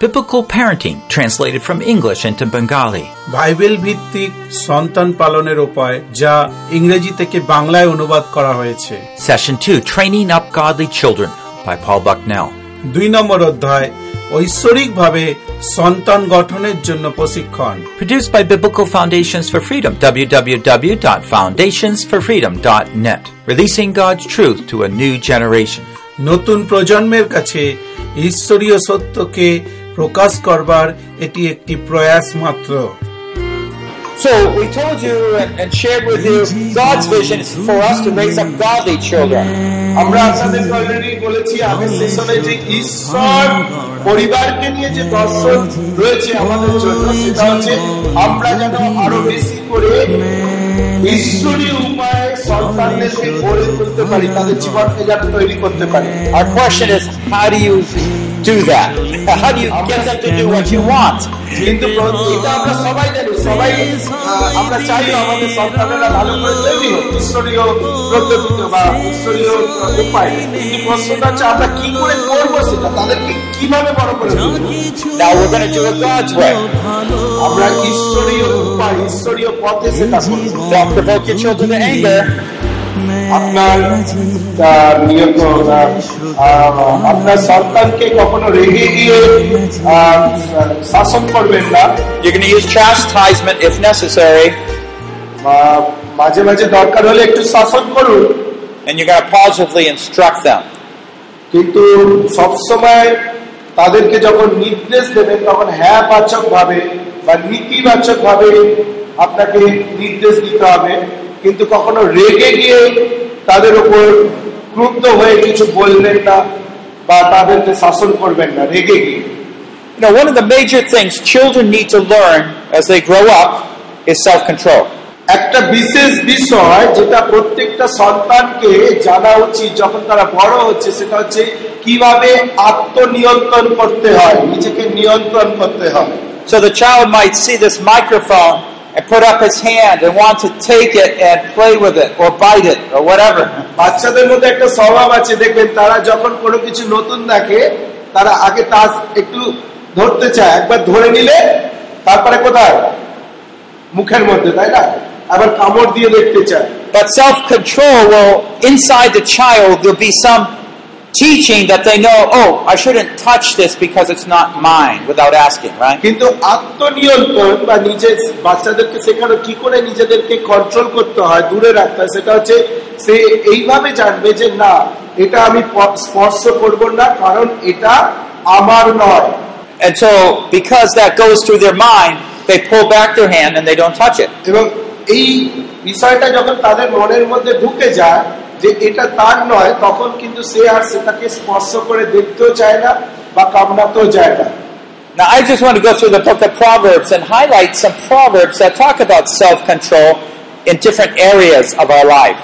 Biblical Parenting, translated from English into Bengali. Bible ভিত্তিক সন্তান পালনের উপায় যা ইংরেজি থেকে বাংলায় অনুবাদ করা হয়েছে Session 2 Training Up Godly Children by Paul Bucknell. দুই নম্বর অধ্যায় ঐশ্বরিকভাবে সন্তান গঠনের জন্য প্রশিক্ষণ Produced by Biblical Foundations for Freedom, www.foundationsforfreedom.net. Releasing God's truth to a new generation. নতুন প্রজন্মের কাছে ঈশ্বরীয় সত্যকে প্রকাশ করবার এটি একটি প্রয়াস মাত্র So we told you and, and shared with you God's vision is for us to raise up godly children. আমরা আপনাদের অলরেডি বলেছি আগের সেশনে যে ঈশ্বর পরিবারকে নিয়ে যে দর্শন রয়েছে আমাদের জন্য সেটা হচ্ছে আমরা যেন আরও বেশি করে ঈশ্বরীয় উপায়ে সন্তানদেরকে গড়ে তুলতে পারি তাদের জীবনকে যেন তৈরি করতে পারি Our question is, how do you do that? How do you get them to do what you want? কিন্তু প্র- এটা আমরা সবাই জানি সবাই আহ, আমরা চাই আমাদের সন্তানেরা ভালো করে তৈরি হোক ঈশ্বরীয় পদ্ধতিতে বা ঈশ্বরীয় আহ, উপায় কিন্তু প্রশ্নটা হচ্ছে আমরা কি করে করব সেটা তাদেরকে কীভাবে বড় করে তুলবো? Now we're going to do it God's way. আমরা ঈশ্বরীয় উপায় ঈশ্বরীয় পথে সেটা করব Don't provoke your children to anger. আপনার আহ, নিয়ত আহ, আহ, আপনার সন্তানকে কখনো রেগে গিয়ে আহ, শাসন করবেন না। You're going to use chastisement if necessary, বা মাঝে মাঝে দরকার হলে একটু শাসন করুন। And you're going to positively instruct them. কিন্তু সবসময় তাদেরকে যখন নির্দেশ দেবেন তখন হ্যাঁ বাচক ভাবে বা নীতিবাচক ভাবে আপনাকে নির্দেশ দিতে হবে। কিন্তু কখনো রেগে গিয়ে তাদের উপর ক্রুদ্ধ হয়ে কিছু বলবেন না বা তাদেরকে শাসন করবেন না রেগে গিয়ে You know, one of the major things children need to learn as they grow up is self-control. একটা বিশেষ বিষয় যেটা প্রত্যেকটা সন্তানকে জানা উচিত যখন তারা বড় হচ্ছে সেটা হচ্ছে কীভাবে আত্মনিয়ন্ত্রণ করতে হয় নিজেকে নিয়ন্ত্রণ করতে হয় So the child might see this microphone and put up his hand and want to take it and play with it or bite it or whatever. বাচ্চাদের মধ্যে একটা স্বভাব আছে দেখবেন তারা যখন কোনো কিছু নতুন দেখে তারা আগে তা একটু ধরতে চায় একবার ধরে নিলে তারপরে কোথায় মুখের মধ্যে তাই না আবার কামড় দিয়ে দেখতে চায় But self-control will, inside the child, there'll be some teaching that they know, oh, I shouldn't touch this because it's not mine without asking, right? কিন্তু আত্মনিয়ন্ত্রণ বা নিজের বাচ্চাদেরকে শেখানো কি করে নিজেদেরকে কন্ট্রোল করতে হয় দূরে রাখতে হয় সেটা হচ্ছে সে এইভাবে জানবে যে না এটা আমি প- স্পর্শ করব না কারণ এটা আমার নয় And so, because that goes through their mind, they pull back their hand and they don't touch it. এবং এই বিষয়টা যখন তাদের মনের মধ্যে ঢুকে যায় যে এটা তার নয় তখন কিন্তু সে আর সেটাকে স্পর্শ করে দেখতেও চায় না বা কামনাতেও যায় না Now, I just want to go through the book of Proverbs and highlight some proverbs that talk about self-control in different areas of our life.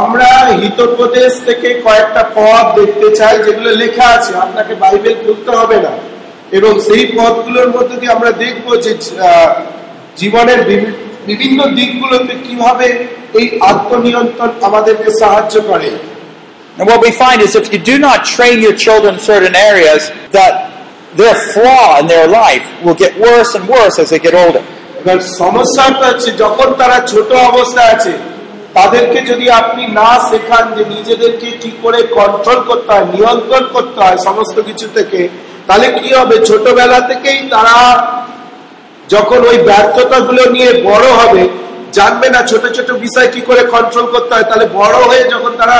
আমরা হিতোপদেশ থেকে কয়েকটা পদ দেখতে চাই যেগুলো লেখা আছে আপনাকে বাইবেল খুলতে হবে না এবং সেই পদগুলোর মধ্যে দিয়ে আমরা দেখব যে জীবনের বিভি- বিভিন্ন দিকগুলোতে কীভাবে এই আত্মনিয়ন্ত্রণ আমাদেরকে সাহায্য করে And what we find is if you do not train your children in certain areas, that their flaw in their life will get worse and worse as they get older. সমস্যাটা হচ্ছে যখন তারা ছোট অবস্থায় আছে তাদেরকে যদি আপনি না শেখান যে নিজেদেরকে কি করে কন্ট্রোল করতে হয় নিয়ন্ত্রণ করতে হয় সমস্ত কিছু থেকে তাহলে কি হবে ছোটবেলা থেকেই তারা যখন ওই ব্যর্থতাগুলো নিয়ে বড় হবে জানবে না ছোট ছোট বিষয় কি করে কন্ট্রোল করতে হয় তাহলে বড় হয়ে যখন তারা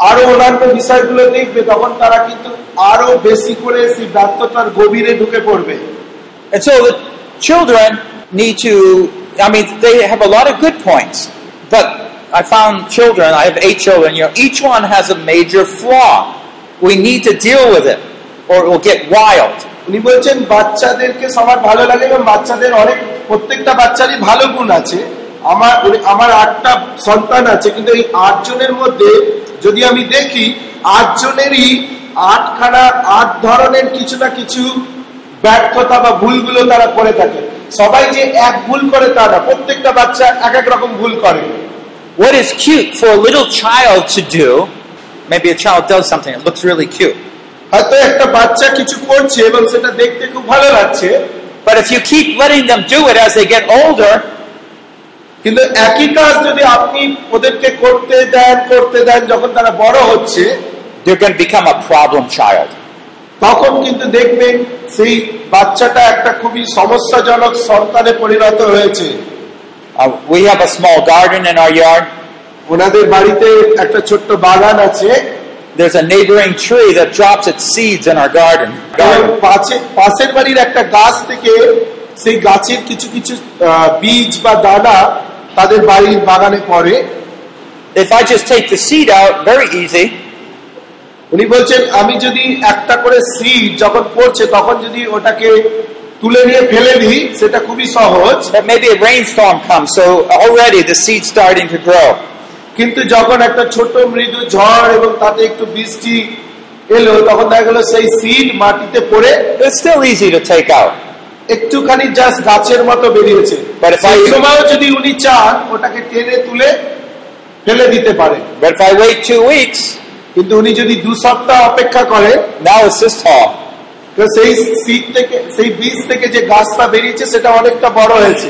আরো অন্যান্য বিষয়গুলো দেখবে তখন তারা কিন্তু আরো বেশি করে সেই ব্যর্থতার গভীরে ঢুকে পড়বে And so the children need to, I mean, they have a lot of good points, but I found children, I have eight children, you know, each one has a major flaw. We need to deal with it or it will get wild. উনি বলছেন বাচ্চাদেরকে সবার ভালো লাগে এবং বাচ্চাদের অনেক প্রত্যেকটা বাচ্চারই ভালো গুণ আছে। আমার আমার আটটা সন্তান আছে কিন্তু এই আট জনের মধ্যে যদি আমি দেখি আট জনেরই আটখানা আট ধরনের কিছু না কিছু ব্যর্থতা বা ভুলগুলো তারা করে থাকে। সবাই যে এক ভুল করে তা না প্রত্যেকটা বাচ্চা এক এক রকম ভুল করে। What is cute for a little child to do, maybe a child does something that looks really cute. হয়তো একটা বাচ্চা কিছু করছে এবং সেটা দেখতে খুব ভালো লাগছে But if you keep letting them do it as they get older, কিন্তু একই কাজ যদি আপনি ওদেরকে করতে দেন করতে দেন যখন তারা বড় হচ্ছে they're going to become a problem child. তখন কিন্তু দেখবেন সেই বাচ্চাটা একটা খুবই সমস্যাজনক সন্তানে পরিণত হয়েছে Uh, we have a small garden in our yard. ওনাদের বাড়িতে একটা ছোট্ট বাগান আছে There's a neighboring tree that drops its seeds in our garden. এবং garden. পাশে- পাশের বাড়ির একটা গাছ থেকে সেই গাছের কিছু কিছু আহ, বীজ বা দানা তাদের বাড়ির বাগানে পড়ে If I just take the seed out, very easy, উনি বলছেন আমি যদি একটা করে সিড যখন পড়ছে তখন যদি ওটাকে তুলে নিয়ে ফেলে দিই সেটা খুবই সহজ but maybe a rainstorm comes, so already the seed's starting to grow. কিন্তু যখন একটা ছোট মৃদু ঝড় এবং তাতে একটু বৃষ্টি এলো তখন দেখা গেল সেই সিড মাটিতে পড়ে still easy to take একটুখানি জাস্ট গাছের মতো বেরিয়েছে। সময়ও যদি উনি চান ওটাকে টেনে তুলে ফেলে দিতে পারে। If I wait two weeks, কিন্তু উনি যদি দু সপ্তাহ অপেক্ষা করে this তো সেই সিড থেকে সেই বীজ থেকে যে গাছটা বেরিয়েছে সেটা অনেকটা বড় হয়েছে।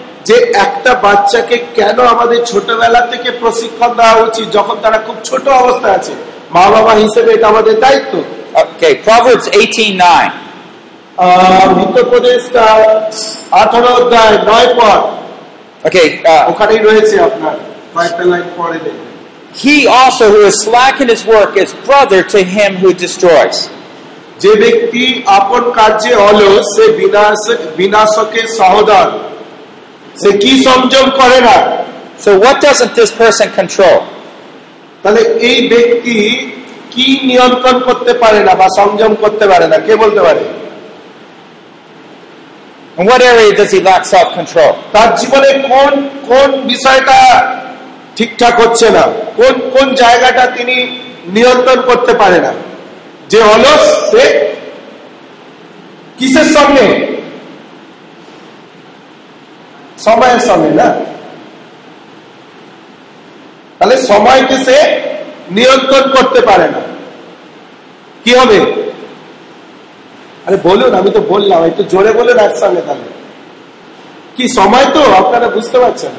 যে একটা বাচ্চাকে কেন আমাদের ছোটবেলা থেকে প্রশিক্ষণ দেওয়া উচিত যখন তারা খুব ছোট অবস্থায় আছে? মা বাবা হিসেবে এটা আমাদের দায়িত্ব। Okay, Proverbs 18:9. আহ, হিতোপদেশটা আঠারো অধ্যায় নয় Okay, uh, ওখানেই রয়েছে আপনার। কয়েকটা লাইন পরে দেখবেন। He also who is slack in his work is brother to him who destroys. যে ব্যক্তি আপন কার্যে অলস সে বিনাশ বিনাশকে সহদর। সে কি সংযম করে না? So what doesn't this person control? তাহলে এই ব্যক্তি কি নিয়ন্ত্রণ করতে পারে না বা সংযম করতে পারে না? কে বলতে পারে? What area does he lack self-control? তার জীবনে কোন কোন বিষয়টা ঠিকঠাক হচ্ছে না? কোন কোন জায়গাটা তিনি নিয়ন্ত্রণ করতে পারে না? যে অলস সে কিসের সঙ্গে? সময়ের সঙ্গে না তাহলে সময়কে সে নিয়ন্ত্রণ করতে পারে না কি হবে আরে বলুন আমি তো বললাম একটু জোরে বলুন একসঙ্গে তাহলে কি সময় তো আপনারা বুঝতে পারছেন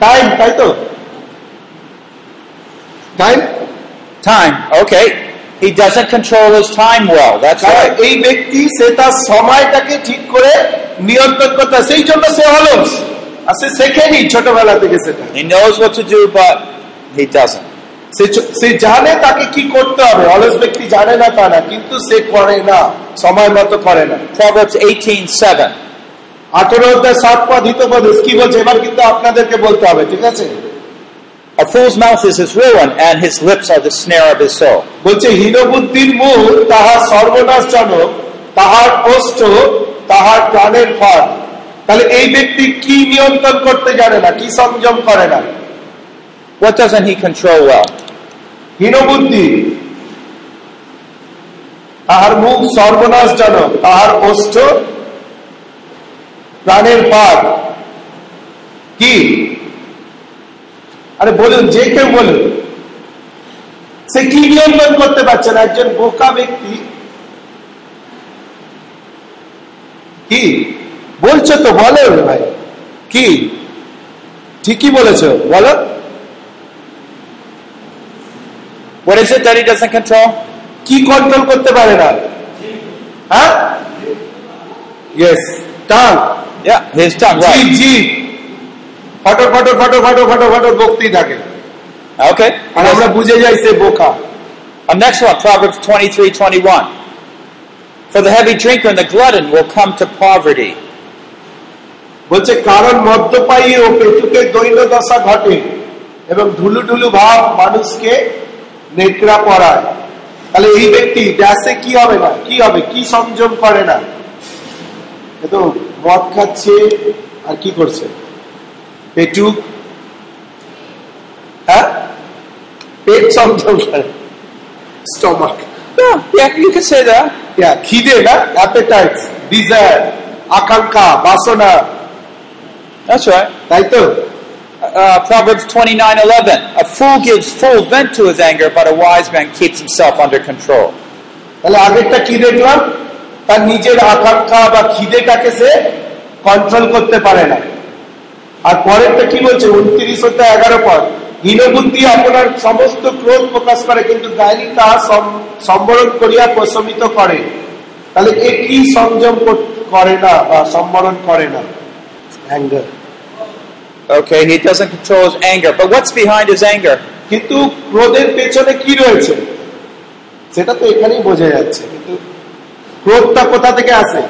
টাইম তাই তো time Time. Okay. He doesn't control his time well. That's right. এই ব্যক্তি সে তার সময়টাকে ঠিক করে নিয়ন্ত্রণ করতে। সেই জন্য সে অলস সে শেখেনি ছোটবেলা থেকে সেটা He knows what to do, but he doesn't. সে জানে তাকে কি করতে হবে অলস ব্যক্তি জানে না তা না কিন্তু সে করে না সময় মতো করে না Proverbs 18:7. আঠেরো অধ্যায় সাত পদ হিতপদেশ কি বলছে এবার কিন্তু আপনাদেরকে বলতে হবে ঠিক আছে A fool's mouth is his ruin, and his lips are the snare of his soul. বলছে হীনবুদ্ধির মুখ তাহার সর্বনাশজনক তাহার কষ্ট তাহার প্রাণের ফল তাহলে এই ব্যক্তি কি নিয়ন্ত্রণ করতে জানে না কি সংযম করে না? What doesn't he control well? হীনবুদ্ধি। তাহার মুখ সর্বনাশজনক তাহার প্রাণের পার কি? আরে বলুন যে কেউ বলুন। সে কি নিয়ন্ত্রণ করতে পারছে না? একজন বোকা ব্যক্তি। কি? বলছো তো বলো ভাই কি ঠিকই বলেছো বলো What is it that he doesn't control? কি কন্ট্রোল করতে পারে না হ্যাঁ yes tongue Yeah, his tongue, জি right. জি photo photo photo photo photo photo বকতেই থাকে Okay. আর আমরা বুঝে যাই সে বোকা Uh, next one, Proverbs 23:21. For the heavy drinker and the glutton will come to poverty. বলছে কারণ মদ্যপায়ী ও পেটুকে দৈন্য দশা ঘটে এবং ঢুলু ঢুলু ভাব মানুষকে নেকড়া পড়ায় তাহলে এই ব্যক্তি ড্যাসে কি হবে না? কি হবে? কি সংযম করে না? তো মদ খাচ্ছে আর কি করছে? পেটুক? হ্যাঁ? পেট স্টমাক। can say that. খিদে না? অ্যাপেটাইট ডিজায়ার আকাঙ্ক্ষা বাসনা। That's right. তাই তো Uh, Proverbs 29:11. A fool gives full vent to his anger, but a wise man keeps himself under control. তাহলে আগেরটা কি দেখলাম? তার নিজের আকাঙ্ক্ষা বা খিদেটাকে সে কন্ট্রোল করতে পারে না। আর পরেরটা কি বলছে? উনত্রিশ হতে এগারো পর হীনবুদ্ধি আপনার সমস্ত ক্রোধ প্রকাশ করে কিন্তু জ্ঞানী তাহা সম্বরণ করিয়া প্রশমিত করে। তাহলে এ কি সংযম করে না বা সম্বরণ করে না? Anger Okay, he doesn't control his anger. But what's behind his anger? কিন্তু ক্রোধের পেছনে কি রয়েছে সেটা তো এখানেই বোঝা যাচ্ছে কিন্তু ক্রোধটা কোথা থেকে আসে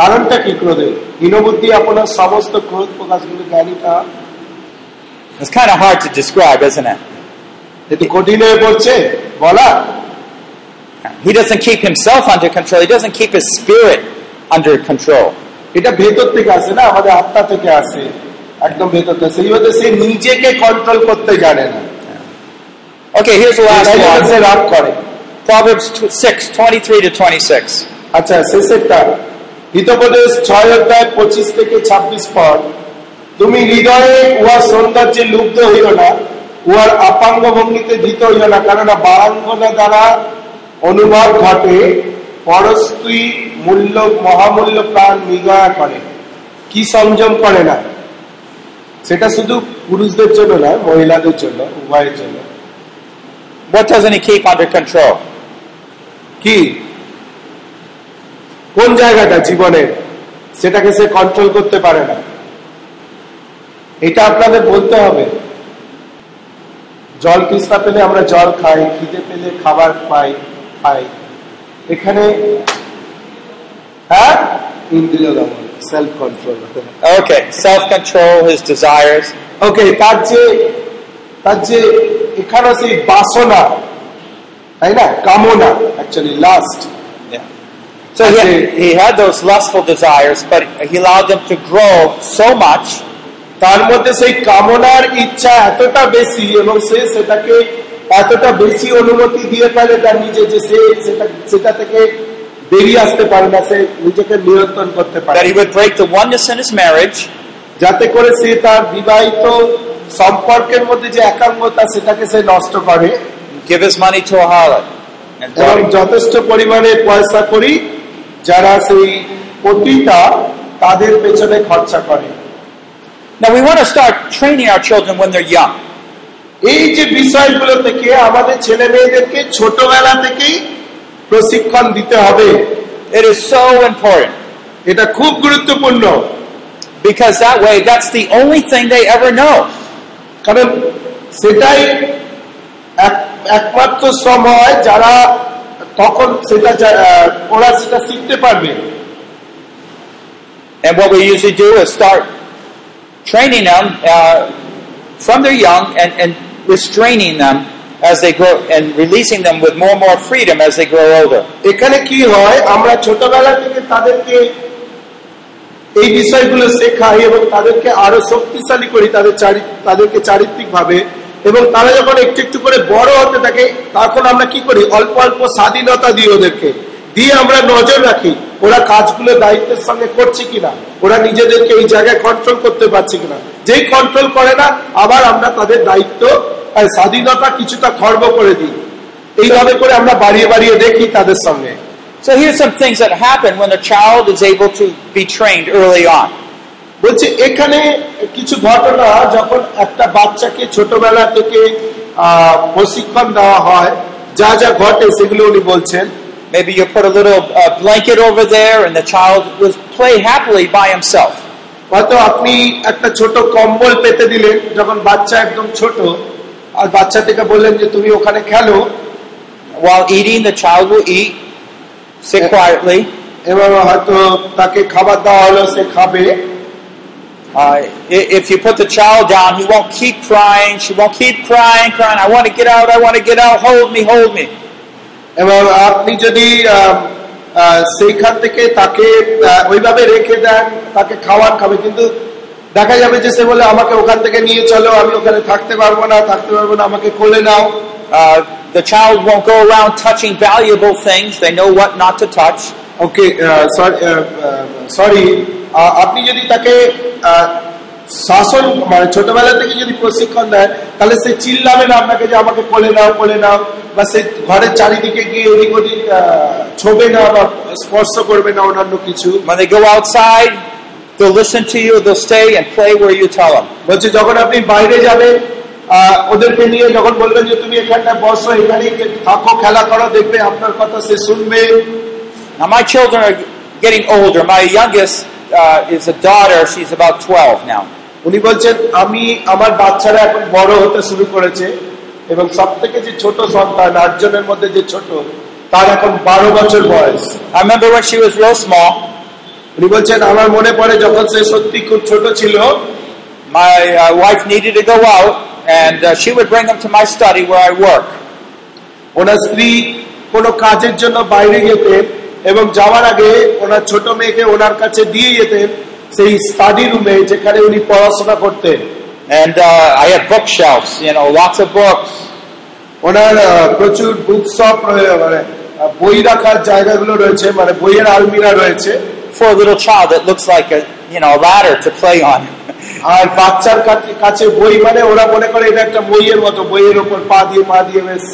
কারণটা কি ক্রোধের হীনবুদ্ধি আপনার সমস্ত ক্রোধ প্রকাশগুলো জ্ঞানীটা It's kind of hard to describe, isn't it? একটু কঠিন হয়ে পড়ছে বলা He doesn't keep himself under control. He doesn't keep his spirit under control. এটা ভেতর থেকে আসে না আমাদের আত্মা থেকে আসে একদম ভেতর থেকে সেই মধ্যে সে নিজেকে কন্ট্রোল করতে জানে না the last তাই জন্য সে. রাগ করে Proverbs 6, 23 to 26. আচ্ছা শেষেরটা হিতোপদেশ ছয় অধ্যায় পঁচিশ থেকে ছাব্বিশ পর তুমি হৃদয়ে উহার সৌন্দর্যে লুব্ধ হইও না উহার আপাঙ্গ ভঙ্গিতে ধীত হইও না কেননা বারাঙ্গনা দ্বারা অনুভব ঘটে পরস্ত্রী মূল্য মহামূল্য প্রাণ নিগয়া করে। কি সংযম করে না? সেটা শুধু পুরুষদের জন্য নয় মহিলাদের জন্য উভয়ের জন্য। What doesn't he keep under control? কি? কোন জায়গাটা জীবনের সেটাকে সে কন্ট্রোল করতে পারে না? এটা আপনাদের বলতে হবে। জল তৃষ্ণা পেলে আমরা জল খাই খিদে পেলে খাবার পাই খাই। এখানে হ্যাঁ ইন্দ্রিয় দমন self control Okay, self control, his desires. Okay তার যে তার যে এখানে সেই বাসনা তাই না কামনা actually last Yeah. So he, he had those lustful desires, but he allowed them to grow so much তার মধ্যে সেই কামনার ইচ্ছা এতটা বেশি এবং সে সেটাকে এতটা বেশি অনুমতি দিয়ে ফেলে তার নিজে যে সেটা থেকে সে নিজেকে করে সে তার বিবাহিত সম্পর্কের মধ্যে যথেষ্ট পরিমাণে পয়সা করি যারা সেই পতিটা তাদের পেছনে খরচা করে। Now we want to start training our. এই যে বিষয়গুলো থেকে আমাদের ছেলে মেয়েদেরকে ছোটবেলা থেকেই প্রশিক্ষণ দিতে হবে It is so important এটা খুব গুরুত্বপূর্ণ because that way, that's the only thing they ever know. কারণ সেটাই একমাত্র সময় যারা তখন সেটা ওরা সেটা শিখতে পারবে And what we usually do is start training them uh, from they're young and, and restraining them as they grow, and releasing them with more and more freedom as they grow older. এখানে কি হয়? আমরা ছোটবেলা থেকে তাদেরকে এই বিষয়গুলো শেখাই এবং তাদেরকে আরও শক্তিশালী করি তাদের তাদেরকে চারিত্রিক ভাবে এবং তারা যখন একটু একটু করে বড় হতে থাকে, তখন আমরা কি করি? অল্প অল্প স্বাধীনতা দিই ওদেরকে। দিয়ে আমরা নজর রাখি। ওরা কাজগুলো দায়িত্বের সঙ্গে করছে কিনা? ওরা নিজেদেরকে এই জায়গায় কন্ট্রোল করতে পারছে কিনা? যেই কন্ট্রোল করে না আবার আমরা তাদের দায়িত্ব স্বাধীনতা কিছুটা খর্ব করে দিই। এইভাবে করে আমরা বাড়িয়ে বাড়িয়ে দেখি তাদের সঙ্গে। So here's some things that happen when a child is able to be trained early on. বলছে এখানে কিছু ঘটনা যখন একটা বাচ্চাকে ছোটবেলা থেকে আহ, প্রশিক্ষণ দেওয়া হয় যা যা ঘটে সেগুলো উনি বলছেন। Maybe you put a little uh, blanket over there and the child will play happily by himself. হয়তো আপনি একটা ছোট কম্বল পেতে দিলেন যখন বাচ্চা একদম ছোট আর বাচ্চাটিকে বললেন যে তুমি ওখানে খেলো While eating, the child will eat, sit Yeah. quietly. এবং হয়তো তাকে খাবার দেওয়া হলো সে খাবে Uh, i- if you put the child down, he won't keep crying. She won't keep crying, crying. I want to get out. I want to get out. Hold me, hold me. এবং আপনি যদি সেইখান থেকে তাকে ওইভাবে রেখে দেন তাকে খাওয়ার খাবে কিন্তু দেখা যাবে যে সে বলে আমাকে ওখান থেকে নিয়ে চলো আমি ওখানে থাকতে পারব না থাকতে পারব না আমাকে কোলে নাও Uh, the child won't go around touching valuable things. They know what not to touch. Okay sorry আপনি যদি তাকে আহ, শাসন মানে ছোটবেলা থেকে যদি প্রশিক্ষণ দেন তাহলে সে চিল্লাবে না আপনাকে যে আমাকে কোলে নাও কোলে নাও বা সে ঘরের চারিদিকে গিয়ে এদিক ওদিক আহ, ছোবে না বা স্পর্শ করবে না অন্যান্য কিছু When they go outside, they'll listen to you. They'll stay and play where you tell them. বলছে যখন আপনি বাইরে যাবেন আহ, ওদেরকে নিয়ে যখন বলবেন যে তুমি এখানটা বসো এখানেই থাকো খেলা করো দেখবে আপনার কথা সে শুনবে Now, my children are getting older. My youngest uh, is a daughter. She's about 12 now. উনি বলছেন আমি আমার বাচ্চারা এখন বড় হতে শুরু করেছে এবং সব থেকে যে ছোট সন্তান আটজনের মধ্যে যে ছোট তার এখন বারো বছর বয়স when she was real small. উনি বলছেন আমার মনে পড়ে যখন সে সত্যি খুব ছোট ছিল My wife needed to go out, and uh, she would bring them to my study where I work. ওনার স্ত্রী কোনো কাজের জন্য বাইরে যেতেন এবং যাওয়ার আগে ওনার ছোট মেয়েকে ওনার কাছে দিয়ে যেতেন সেই স্টাডি রুমে যেখানে উনি পড়াশোনা করতেন And uh, I had bookshelves, you know, lots of books. ওনার প্রচুর বুক শপ মানে বই রাখার জায়গাগুলো রয়েছে মানে বইয়ের আলমিরা রয়েছে For a little child, it looks like a you know a ladder to play on. আর বাচ্চার কাছে- কাছে বই মানে ওরা মনে করে এটা একটা বইয়ের মতো বইয়ের ওপর পা দিয়ে পা দিয়ে বেশ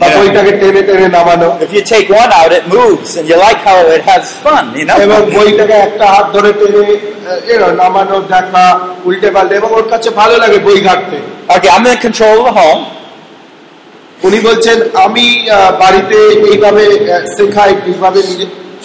বা বইটাকে টেনে টেনে নামানো if you take one out, it moves, and you like how it has fun, you এবং know. বইটাকে একটা হাত ধরে টেনে আহ, নামানো দেখা উল্টে পাল্টে এবং ওর কাছে ভালো লাগে বই ঘাটতে Okay, I'm in control of the home. উনি বলছেন আমি বাড়িতে এইভাবে শেখাই এইভাবে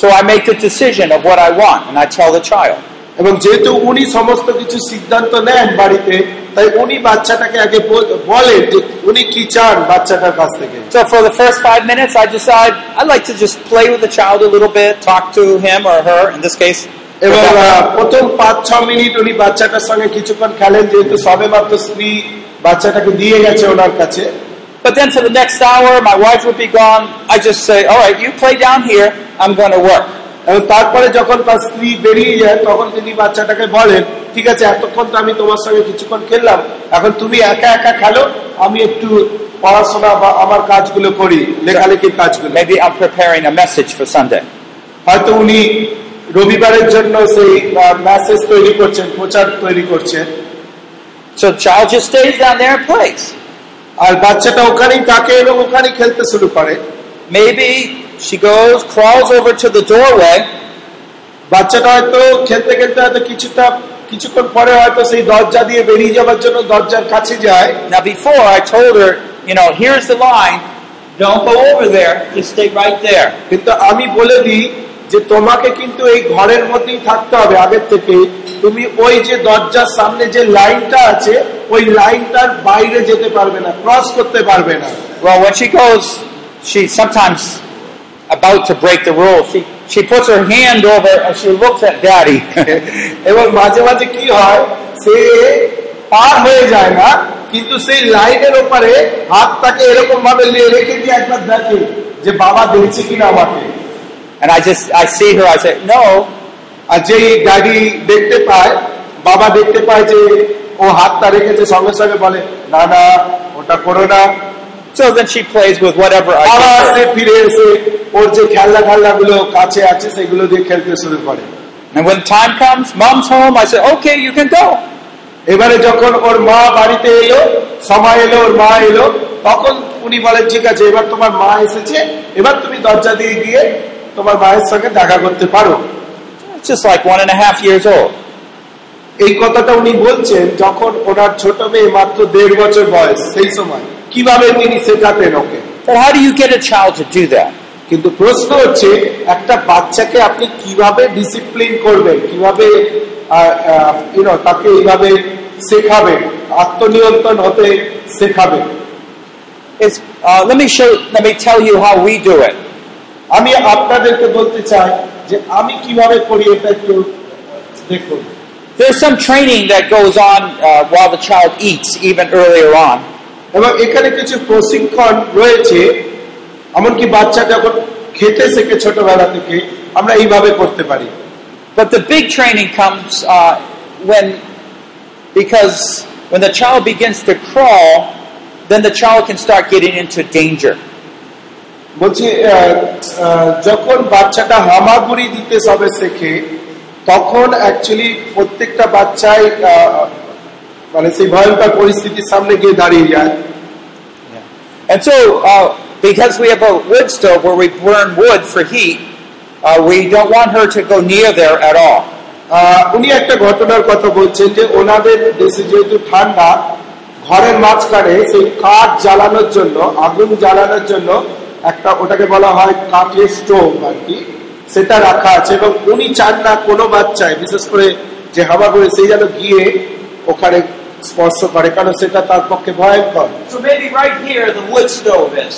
So I make the decision of what I want, and I tell the child. এবং যেহেতু উনি সমস্ত কিছু সিদ্ধান্ত নেন বাড়িতে তাই উনি বাচ্চাটাকে আগে বল- বলেন যে উনি কি চান বাচ্চাটার কাছ থেকে So for the first five minutes, I decide I'd like to just play with the child a little bit, talk to him or her, in this case. এবং Rebecca. আহ, প্রথম পাঁচ ছ মিনিট উনি বাচ্চাটার সঙ্গে কিছুক্ষণ খেলেন যেহেতু সবে মাত্র স্ত্রী বাচ্চাটাকে দিয়ে গেছে ওনার কাছে But then for the next hour, my wife would be gone. I just say, all right, you play down here. I'm going to work. এবং তারপরে যখন তার স্ত্রী বেরিয়ে যায় তখন তিনি বাচ্চাটাকে বলেন ঠিক আছে এতক্ষণ তো আমি তোমার সঙ্গে কিছুক্ষণ খেললাম এখন তুমি একা একা খেলো আমি একটু পড়াশোনা বা আমার কাজগুলো করি লেখালেখির কাজগুলো Maybe I'm preparing a message for Sunday. হয়তো উনি রবিবারের জন্য সেই মেসেজ তৈরি করছেন প্রচার তৈরি করছেন child just stays down there plays. আর বাচ্চাটা ওখানেই থাকে এবং ওখানেই খেলতে শুরু করে Maybe she goes, crawls over to the doorway, বাচ্চাটা হয়তো খেলতে খেলতে হয়তো কিছুটা কিছুক্ষণ পরে হয়তো সেই দরজা দিয়ে বেরিয়ে যাওয়ার জন্য দরজার কাছে যায় Now, before I told her, you know, here's the line. Don't go over there. Just stay right there. কিন্তু আমি বলে দিই যে তোমাকে কিন্তু এই ঘরের মধ্যেই থাকতে হবে আগের থেকে তুমি ওই যে দরজার সামনে যে লাইনটা আছে ওই লাইনটার বাইরে যেতে পারবে না ক্রস করতে পারবে না Well, when she goes, she's sometimes about to break the rule. She she puts her hand over and she looks at Daddy. এবং মাঝে মাঝে কি হয় সে পার হয়ে যায় না কিন্তু সেই লাইনের ওপরে হাতটাকে এরকম ভাবে রেখে দিয়ে একবার দেখে যে বাবা দেখছে কিনা আমাকে and I just I see her. I say, no. আর যেই গাড়ি দেখতে পায় বাবা দেখতে পায় যে ও হাতটা রেখেছে সঙ্গে সঙ্গে বলে না না ওটা করো না So then she plays with whatever I আবার সে ফিরে এসে ওর যে খেলনা খেলনা গুলো কাছে আছে সেগুলো দিয়ে খেলতে শুরু করে And when time comes, Mom's home. I say, okay, you can go. এবারে যখন ওর মা বাড়িতে এলো সময় এলো ওর মা এলো তখন উনি বলেন ঠিক আছে এবার তোমার মা এসেছে এবার তুমি দরজা দিয়ে গিয়ে তোমার মায়ের সঙ্গে দেখা করতে পারো just like one and a half years old. এই কথাটা উনি বলছেন যখন ওনার ছোট মেয়ে মাত্র দেড় বছর বয়স সেই সময় কিভাবে তিনি শেখাতেন ওকে But how do you get a child to do that? কিন্তু প্রশ্ন হচ্ছে একটা বাচ্চাকে আপনি কিভাবে ডিসিপ্লিন করবেন কিভাবে ইউনো তাকে এইভাবে শেখাবেন আত্মনিয়ন্ত্রণ হতে শেখাবেন It's, uh, let me show. Let me tell you how we do it. আমি আপনাদেরকে বলতে চাই যে আমি কিভাবে করি এটা একটু দেখুন There's some training that goes on uh, while the child eats, even earlier on. এবং এখানে কিছু প্রশিক্ষণ রয়েছে এমনকি বাচ্চা যখন খেতে শেখে ছোটবেলা থেকে আমরা এইভাবে করতে পারি But the big training comes uh, when, because when the child begins to crawl, then the child can start getting into danger. বলছি আহ, আহ, যখন বাচ্চাটা হামাগুড়ি দিতে সবে শেখে তখন অ্যাকচুয়ালি প্রত্যেকটা বাচ্চাই আহ, মানে সেই ভয়ঙ্কর পরিস্থিতির সামনে গিয়ে দাঁড়িয়ে যায় And so, uh, because we have a wood stove where we burn wood for heat, uh, we don't want her to go near there at all. উনি একটা ঘটনার কথা বলছেন যে ওনাদের দেশে যেহেতু ঠান্ডা ঘরের মাঝখানে সেই কাঠ জ্বালানোর জন্য আগুন জ্বালানোর জন্য একটা ওটাকে বলা হয় কাঠের স্টোভ আর কি সেটা রাখা আছে এবং উনি চান না কোনো বাচ্চায় বিশেষ করে যে করে সেই যেন গিয়ে ওখানে স্পর্শ করে কারণ সেটা তার পক্ষে ভয়ঙ্কর So maybe right here the wood stove is.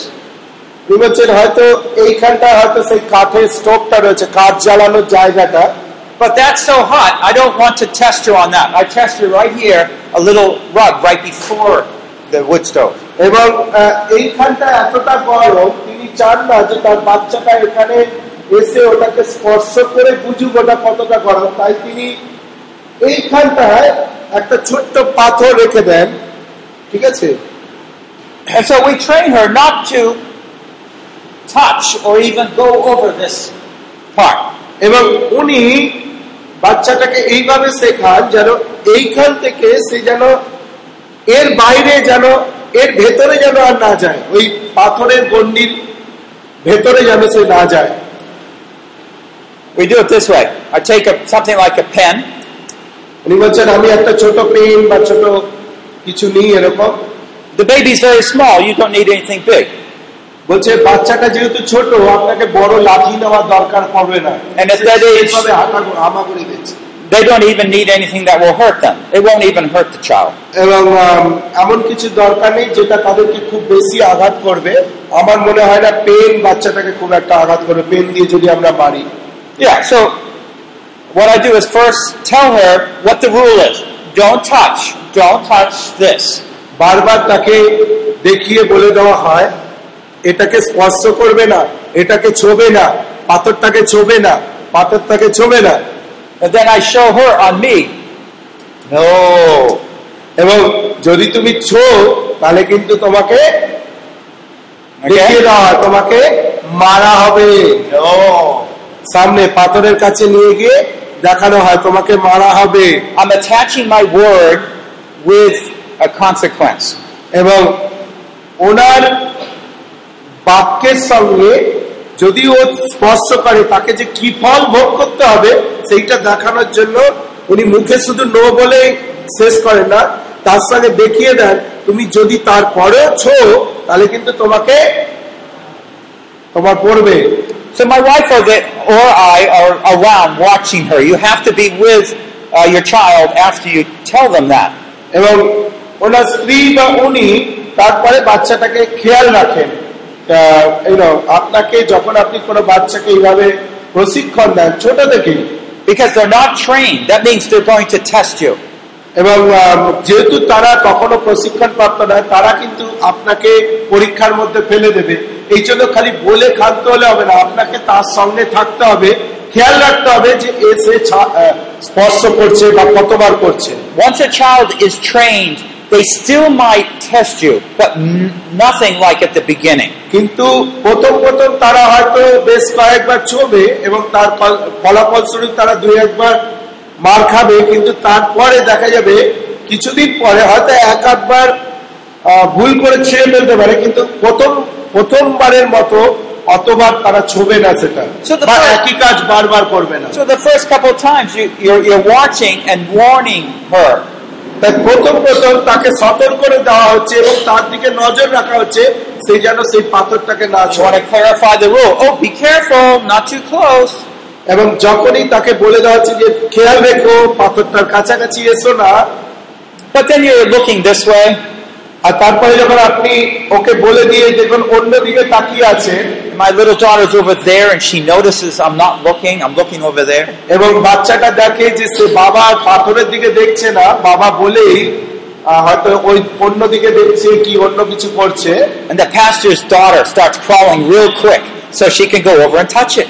উনি বলছেন হয়তো এইখানটা হয়তো সেই কাঠের স্টোভটা রয়েছে কাঠ জ্বালানোর জায়গাটা But that's so hot, I don't want to test her on that. I test her right here, a little rug right before the wood stove. এবং আহ, এইখানটা এতটা গরম তিনি চান না যে তার বাচ্চাটা এখানে এসে ওটাকে স্পর্শ করে বুঝুক ওটা কতটা গরম তাই তিনি এইখানটায় একটা ছোট্ট পাথর রেখে দেন ঠিক আছে And so we train her not to touch or even go over this part. এবং উনি বাচ্চাটাকে এইভাবে শেখান যেন এইখান থেকে সে যেন এর বাইরে যেন এর ভেতরে যেন আর না যায় ওই পাথরের গন্ডির ভেতরে যেন সে না যায় We do it this way. I take a, something like a pen, উনি বলছেন আমি একটা ছোট পেন বা ছোট কিছু নিই এরকম The baby's very small. You don't need anything big. বলছে বাচ্চাটা যেহেতু ছোট আপনাকে বড় লাঠি নেওয়ার দরকার পড়বে না And if that is- হাঁটা- হামাগুড়ি দিচ্ছে They don't even need anything that will hurt them. It won't even hurt the child. এবং এমন কিছু দরকার নেই যেটা তাদেরকে খুব বেশি আঘাত করবে আমার মনে হয় না পেন বাচ্চাটাকে খুব একটা আঘাত করবে পেন দিয়ে যদি আমরা মারি Yeah, so what I do is first tell her what the rule is. Don't touch. Don't touch this. বারবার তাকে দেখিয়ে বলে দেওয়া হয় এটাকে স্পর্শ করবে না এটাকে ছোবে না পাথরটাকে ছোবে না পাথরটাকে ছোবে না And then I show her on me. No. এবং যদি তুমি ছো তাহলে কিন্তু তোমাকে দেখিয়ে দেওয়া তোমাকে মারা হবে No. সামনে পাথরের কাছে নিয়ে গিয়ে দেখানো হয় তোমাকে মারা হবে I'm attaching my word with a consequence. এবং ওনার বাক্যের সঙ্গে যদি ও স্পর্শ করে তাকে যে কি ফল ভোগ করতে হবে সেইটা দেখানোর জন্য উনি মুখে শুধু নো বলে শেষ করেন না তার সঙ্গে দেখিয়ে দেন তুমি যদি তার তারপরেও ছো তাহলে কিন্তু তোমাকে তোমার পড়বে So my wife or, the, or I are around watching her. You have to be with uh, your child after you tell them that. এবং ওনার স্ত্রী বা উনি তারপরে বাচ্চাটাকে খেয়াল রাখেন আহ, you know, আপনাকে যখন আপনি কোনো বাচ্চাকে এইভাবে প্রশিক্ষণ দেন ছোট থেকেই Because they're not trained. That means they're going to test you. এবং যেহেতু তারা কখনো প্রশিক্ষণ প্রাপ্ত নয় তারা কিন্তু আপনাকে পরীক্ষার মধ্যে ফেলে দেবে এই জন্য খালি বলে খাদ্য হলে হবে না আপনাকে তার সঙ্গে থাকতে হবে খেয়াল রাখতে হবে যে এ সে স্পর্শ করছে বা কতবার করছে Once a child is trained, they still might test you, but nothing like at the beginning. কিন্তু প্রথম প্রথম তারা হয়তো বেশ কয়েকবার চবে এবং তার ফল- ফলাফলস্বরূপ তারা দুই একবার মার খাবে কিন্তু তারপরে দেখা যাবে কিছুদিন পরে হয়তো এক আধবার ভুল করে ছেড়ে ফেলতে পারে কিন্তু প্রথম প্রথমবারের মতো অতবার তারা ছবে না সেটা So the বা first- একই কাজ বারবার করবে না So the first couple times you, you're, you're watching and warning her. তাই প্রথম প্রথম তাকে সতর্ক করে দেওয়া হচ্ছে এবং তার দিকে নজর রাখা হচ্ছে সে যেন সেই পাথরটাকে না ছোঁয় clarify the rule. Oh, be careful, not too close. এবং যখনই তাকে বলে দেওয়া হচ্ছে যে খেয়াল রেখো পাথরটার কাছাকাছি এসো না But then you're looking this way. আর তারপরে যখন আপনি ওকে বলে দিয়ে দেখুন অন্যদিকে তাকিয়ে আছে My little daughter's over there and she notices I'm not looking. I'm looking over there. এবং বাচ্চাটা দেখে যে সে বাবা পাথরের দিকে দেখছে না বাবা বলেই আহ, হয়তো ওই অন্যদিকে দেখছে কি অন্য কিছু করছে And the pastor's daughter starts crawling real quick so she can go over and touch it.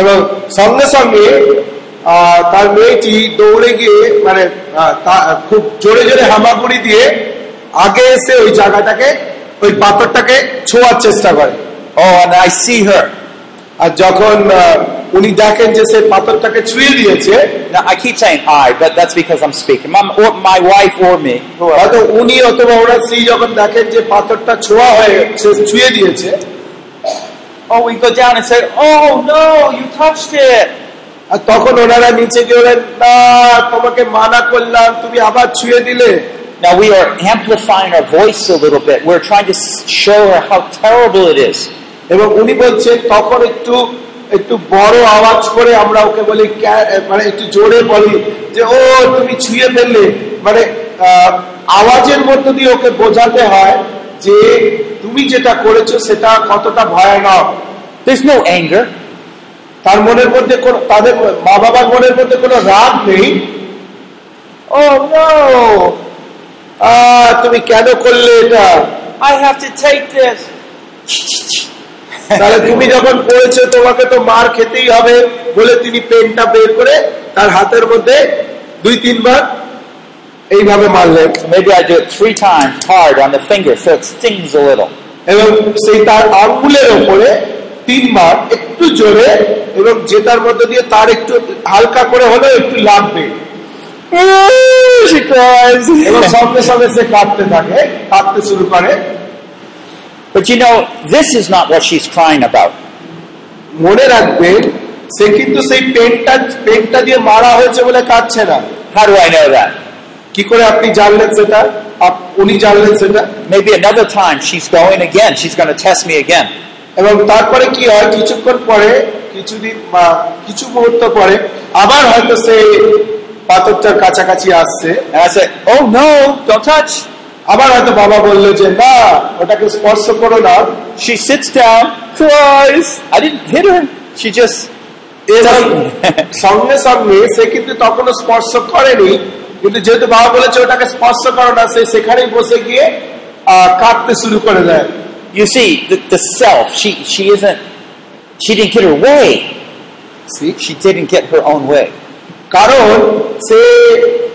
এবং সঙ্গে সঙ্গে তার মেয়েটি দৌড়ে গিয়ে মানে খুব জোরে জোরে হামাগুড়ি দিয়ে আগে এসে ওই জায়গাটাকে ওই পাথরটাকে ছোঁয়ার চেষ্টা করে Oh, and I see her. আর যখন উনি দেখেন যে সে পাথরটাকে ছুঁয়ে দিয়েছে keep saying I, but that's because I'm speaking. My, or my wife or me. whoever. হয়তো উনি অথবা ওরা স্ত্রী যখন দেখেন যে পাথরটা ছোঁয়া হয়ে সে ছুঁয়ে দিয়েছে Oh, we go down and say, "Oh no, you touched it." আর তখন ওনারা নিচে গিয়ে বলেন না তোমাকে মানা করলাম তুমি আবার ছুঁয়ে দিলে Now we are amplifying our voice a little bit. We're trying to show her how terrible it is. এবং উনি বলছেন তখন একটু একটু বড় আওয়াজ করে আমরা ওকে বলি মানে একটু জোরে বলি যে ও তুমি ছুঁয়ে ফেললে মানে আওয়াজের মধ্য দিয়ে ওকে বোঝাতে হয় যে তুমি যেটা করেছ সেটা কতটা ভয়ানক There's no anger. তার মনের মধ্যে কোনো তাদের মা বাবার মনের মধ্যে কোনো রাগ নেই ও নো তুমি কেন করলে এটা I have to take this. তাহলে তুমি যখন করেছ তোমাকে তো মার খেতেই হবে বলে তিনি পেনটা বের করে তার হাতের মধ্যে দুই তিনবার এইভাবে মারলেন Maybe I do it three times hard on the finger so it stings a little. এবং সেই তার আঙ্গুলের ওপরে তিনবার একটু জোরে এবং যেটার মধ্যে দিয়ে তার একটু হালকা করে হলেও একটু লাগবে এবং সঙ্গে সঙ্গে সে কাঁদতে থাকে কাঁদতে শুরু করে but you know, this is not what she's crying about. মনে রাখবেন সে কিন্তু সেই পেনটা পেনটা দিয়ে মারা হয়েছে বলে কাঁদছে না How do I know that? কি করে আপনি জানলেন সেটা উনি জানলেন সেটা Maybe another time she's going again. She's going to test me again. এবং তারপরে কি হয় কিছুক্ষণ পরে কিছুদিন বা কিছু মুহূর্ত পরে আবার হয়তো সে পাথরটার কাছাকাছি আসছে I said, Oh no, আবার হয়তো বাবা বলল যে না ওটাকে স্পর্শ করো না She sits down, cries. I didn't hit her. She just সঙ্গে সঙ্গে সে কিন্তু তখনও স্পর্শ করেনি কিন্তু যেহেতু বাবা বলেছে ওটাকে স্পর্শ করো না সে সেখানেই বসে গিয়ে কাঁদতে শুরু করে দেয় You see, the, the self, she, she isn't, she didn't get her way. See, she didn't get her own way. কারণ সে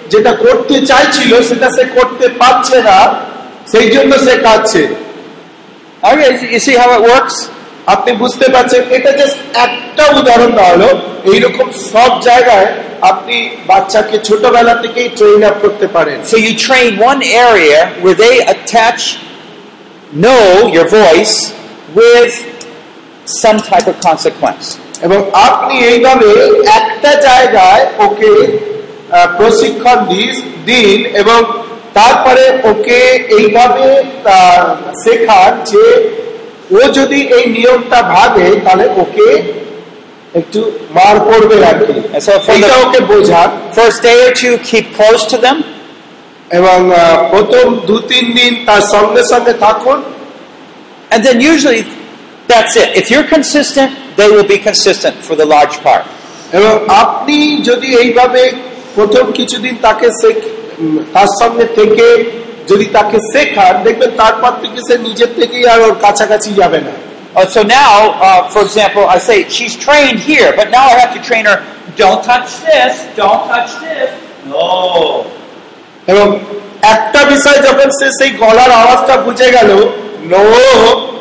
যেটা করতে চাইছিল সেটা সে করতে পারছে না সেই জন্য সে কাঁদছে Okay, you see how it works? আপনি বুঝতে পারছেন এটা জাস্ট একটা উদাহরণ দেওয়া হলো এইরকম সব জায়গায় আপনি বাচ্চাকে ছোটবেলা থেকেই ট্রেন আপ করতে পারেন So you train one area where they attach know your voice with some type of consequence. এবং আপনি এইভাবে একটা জায়গায় ওকে প্রশিক্ষণ দিস- দিন এবং তারপরে ওকে এইভাবে শেখান যে ও যদি এই নিয়মটা ভাবে তাহলে ওকে একটু মার পড়বে আর কি the okay first day or two, keep close to them. এবং প্রথম দু তিন দিন তার সঙ্গে সঙ্গে থাকুন And then usually that's it. If you're consistent, they will be consistent for the large part. এবং আপনি যদি এইভাবে প্রথম কিছুদিন তাকে তার সঙ্গে থেকে যদি তাকে শেখান দেখবেন তারপর থেকে সে নিজের থেকেই আর ওর কাছাকাছি যাবে না Uh, so now, uh, for example, I say she's trained here, but now I have to train her. Don't touch this. Don't touch this. No. এবং একটা বিষয় যখন সে সেই গলার আওয়াজটা বুঝে গেল নো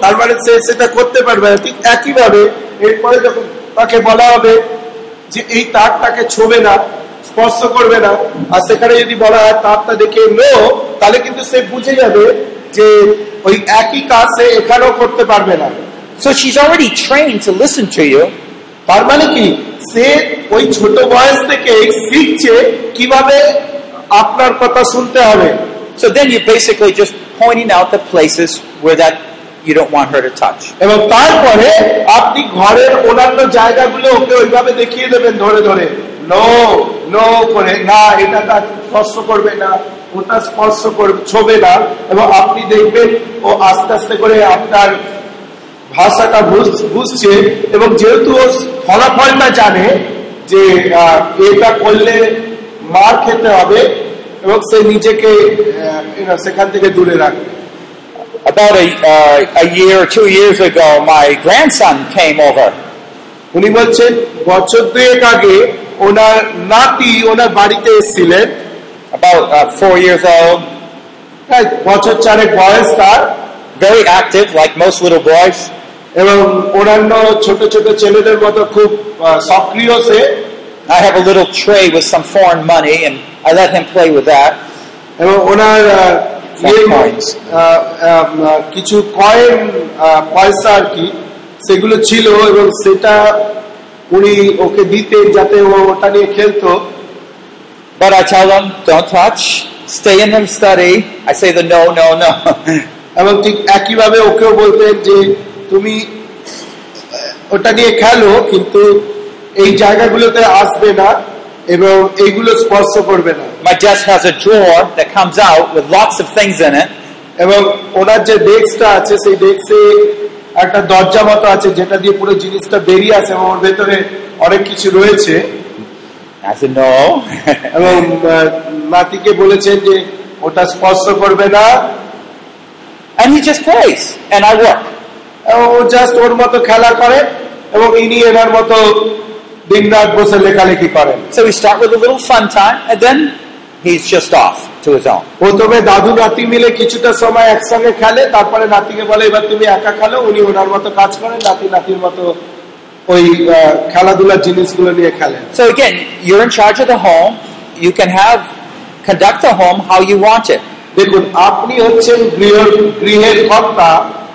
তার মানে সে সেটা করতে পারবে না ঠিক একইভাবে এরপরে যখন তাকে বলা হবে যে এই তারটাকে ছোবে না স্পর্শ করবে না। আর সেখানে যদি বলা হয় তারটা দেখে নো তাহলে কিন্তু সে বুঝে যাবে যে ওই একই কাজ সে এখানেও করতে পারবে না। So she's already trained to listen to you, তার মানে কি? সে ওই ছোট বয়স থেকে শিখছে কীভাবে আপনার কথা শুনতে হবে। So then you're basically just pointing out the places where that you don't want her to touch. এবং তারপরে আপনি ঘরের অন্যান্য জায়গাগুলো ওকে ওইভাবে দেখিয়ে দেবেন ধরে ধরে। নো নো করে না এটা তার স্পর্শ করবে না ওটা স্পর্শ করবে ছবে না। এবং আপনি দেখবেন ও আস্তে আস্তে করে আপনার ভাষাটা বুঝছে। এবং যেহেতু ও ফলাফলটা জানে যে এটা করলে মার খেতে হবে এবং সে নিজেকে সেখান থেকে দূরে রাখবে। About a, uh, a year or two years ago, my grandson came over. উনি বলছেন বছর দুয়েক আগে ওনার নাতি ওনার বাড়িতে এসেছিলেন about uh, four years old, প্রায় বছর চারেক বয়স তার very active, like most little boys. এবং অন্যান্য ছোট ছোট ছেলেদের মতো খুব আহ, সক্রিয় সে I have a little tray with some foreign money, and I let him play with that. এবং ওনার আহ, Some ইয়ে, coins. আহ, আহ, কিছু কয়েন পয়সা আর কি সেগুলো ছিল এবং সেটা উনি ওকে দিতেন যাতে ও ওটা নিয়ে খেলতো But I tell them, don't touch, stay in and study. I say the no, no, no. এবং ঠিক একইভাবে ওকেও বলতেন যে তুমি ওটা নিয়ে খেলো কিন্তু এই জায়গাগুলোতে আসবে না এবং এইগুলো স্পর্শ করবে না My desk has a drawer that comes out with lots of things in it. এবং ওনার যে ডেস্কটা আছে সেই ডেস্কে একটা দরজা মতো আছে যেটা দিয়ে পুরো জিনিসটা বেরিয়ে আসে এবং ওর ভেতরে অনেক কিছু রয়েছে. এবং নাতিকে বলেছেন যে ওটা স্পর্শ করবে না and he just plays, and I work. ও জাস্ট ওর মতো খেলা করে এবং ইনি এনার মতো দিন রাত বসে লেখালেখি করেন So we start with a little fun time, and then he's just off to his own. প্রথমে দাদু নাতি মিলে কিছুটা সময় একসঙ্গে খেলে তারপরে নাতিকে বলে এবার তুমি একা খেলো উনি ওনার মতো কাজ করেন নাতি নাতির মতো ওই খেলাধুলার জিনিসগুলো নিয়ে খেলেন So again, you're in charge of the home. You can have conduct the home how you want it. দেখুন আপনি হচ্ছেন গৃহ গৃহের কর্তা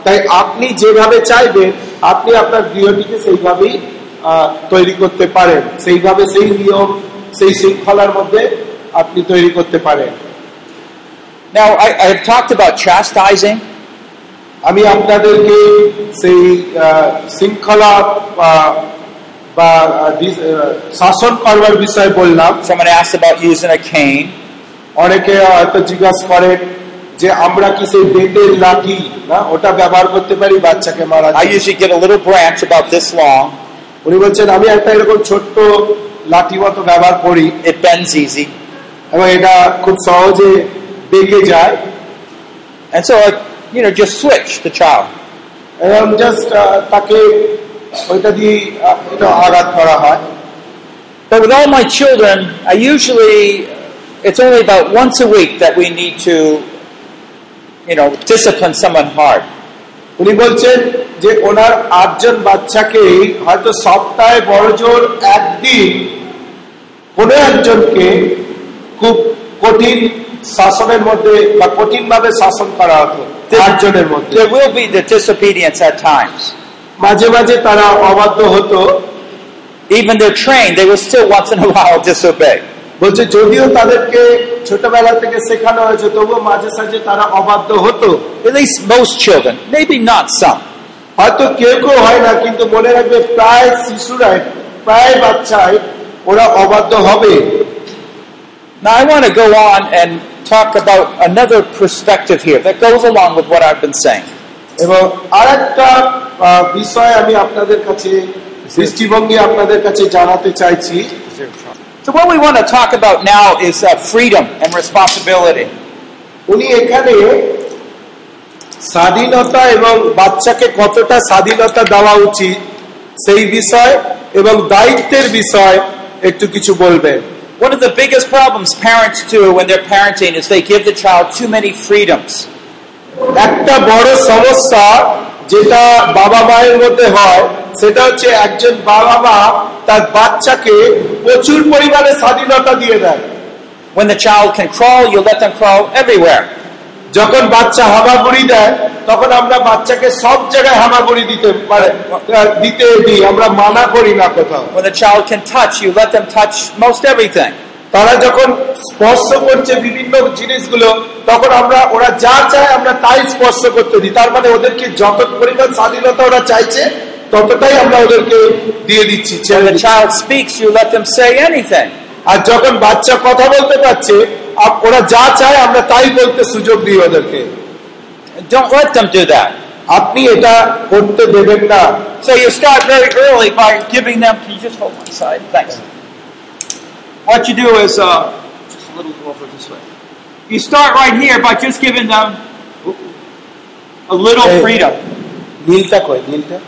তাই আপনি যেভাবে চাইবেন আপনি আপনার গৃহটিকে সেইভাবেই আহ, তৈরি করতে পারেন সেইভাবে সেই নিয়ম সেই শৃঙ্খলার মধ্যে আপনি তৈরি করতে পারেন Now, I, I have talked about chastising. আমি আপনাদেরকে সেই শৃঙ্খলা বা শাসন করবার বিষয়ে বললাম Someone asked about using a cane. অনেকে হয়তো জিজ্ঞাসা করেন যে আমরা কি সেই বেতের লাঠি না ওটা ব্যবহার করতে পারি বাচ্চাকে মারা I usually get a little branch about this long. উনি বলছেন আমি একটা এরকম ছোট্ট লাঠি মতো ব্যবহার করি It bends easy. এবং এটা খুব সহজে বেঁকে যায় And so, I, you know, just switch the child. এবং জাস্ট তাকে ওইটা দিয়ে আহ, এটা আঘাত করা হয় But with all my children, I usually, it's only about once a week that we need to, you know, discipline someone hard. উনি বলছেন যে ওনার আটজন বাচ্চাকে হয়তো সপ্তাহে বড় জোর একদিন কোনো একজনকে খুব কঠিন শাসনের মধ্যে বা কঠিন ভাবে শাসন করা হতো আটজনের মধ্যে There will be the disobedience at times. মাঝে মাঝে তারা অবাধ্য হতো Even they're trained, they will still once in a while disobey. বলছে যদিও তাদেরকে ছোটবেলা থেকে শেখানো হয়েছে তবুও মাঝে সাঝে তারা অবাধ্য হতো At least most children, maybe not some. হয়তো কেউ কেউ হয় না কিন্তু মনে রাখবে প্রায় শিশুরাই প্রায় বাচ্চাই ওরা অবাধ্য হবে Now, I want to go on and talk about another perspective here that goes along with what I've been saying. এবং আর একটা বিষয় আমি আপনাদের কাছে দৃষ্টিভঙ্গি আপনাদের কাছে জানাতে চাইছি So, what we want to talk about now is uh, freedom and responsibility. উনি এখানে স্বাধীনতা এবং বাচ্চাকে কতটা স্বাধীনতা দেওয়া উচিত সেই বিষয় এবং দায়িত্বের বিষয় একটু কিছু বলবেন One of the biggest problems parents do when they're parenting is they give the child too many freedoms. একটা বড় সমস্যা যেটা বাবা মায়ের মধ্যে হয় সেটা হচ্ছে একজন বাবা মা তার বাচ্চাকে প্রচুর পরিমাণে স্বাধীনতা দিয়ে দেয় When the child can crawl, you let them crawl everywhere. যখন বাচ্চা হামাগুড়ি দেয় তখন আমরা বাচ্চাকে সব জায়গায় হামাগুড়ি দিতে পারে দিতে দিই আমরা মানা করি না কোথাও When the child can touch, you let them touch most everything. তারা যখন স্পর্শ করছে বিভিন্ন জিনিসগুলো তখন আমরা ওরা যা চায় আমরা তাই স্পর্শ করতে দিই তার মানে ওদেরকে যত পরিমাণ স্বাধীনতা ওরা চাইছে ততটাই আমরা ওদেরকে দিয়ে দিচ্ছি child speaks, you let them say anything. আর যখন বাচ্চা কথা বলতে পারছে ওরা যা চায় আমরা তাই বলতে সুযোগ দিই ওদেরকে Don't let them do that. আপনি এটা করতে দেবেন না So you start very early by giving them. Can you just hold one side? Thanks. What you do is uh, just a little over this way. You start right here by just giving them a little Hey. freedom. নীলটা কই নীলটা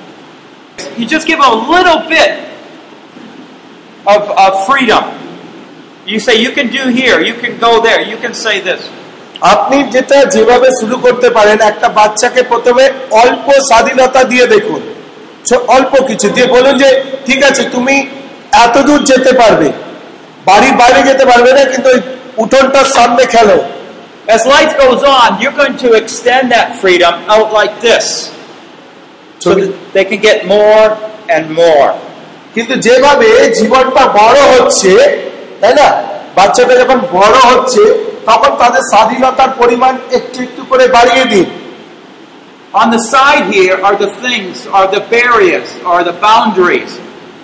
You just give a little bit of, of freedom. You say, you can do here, you can go there, you can say this. আপনি যেটা যেভাবে শুরু করতে পারেন একটা বাচ্চাকে প্রথমে অল্প স্বাধীনতা দিয়ে দেখুন অল্প কিছু দিয়ে বলুন যে ঠিক আছে তুমি এত দূর যেতে পারবে বাড়ির বাইরে যেতে পারবে না কিন্তু ওই উঠোনটার সামনে খেলো As life goes on, you're going to extend that freedom out like this. So that they can get more and more. কিন্তু যেভাবে জীবনটা বড় হচ্ছে তাই না বাচ্চাটা যখন বড় হচ্ছে তখন তাদের স্বাধীনতার পরিমাণ একটু একটু করে বাড়িয়ে দিন On the side here are the things, are the barriers, are the boundaries.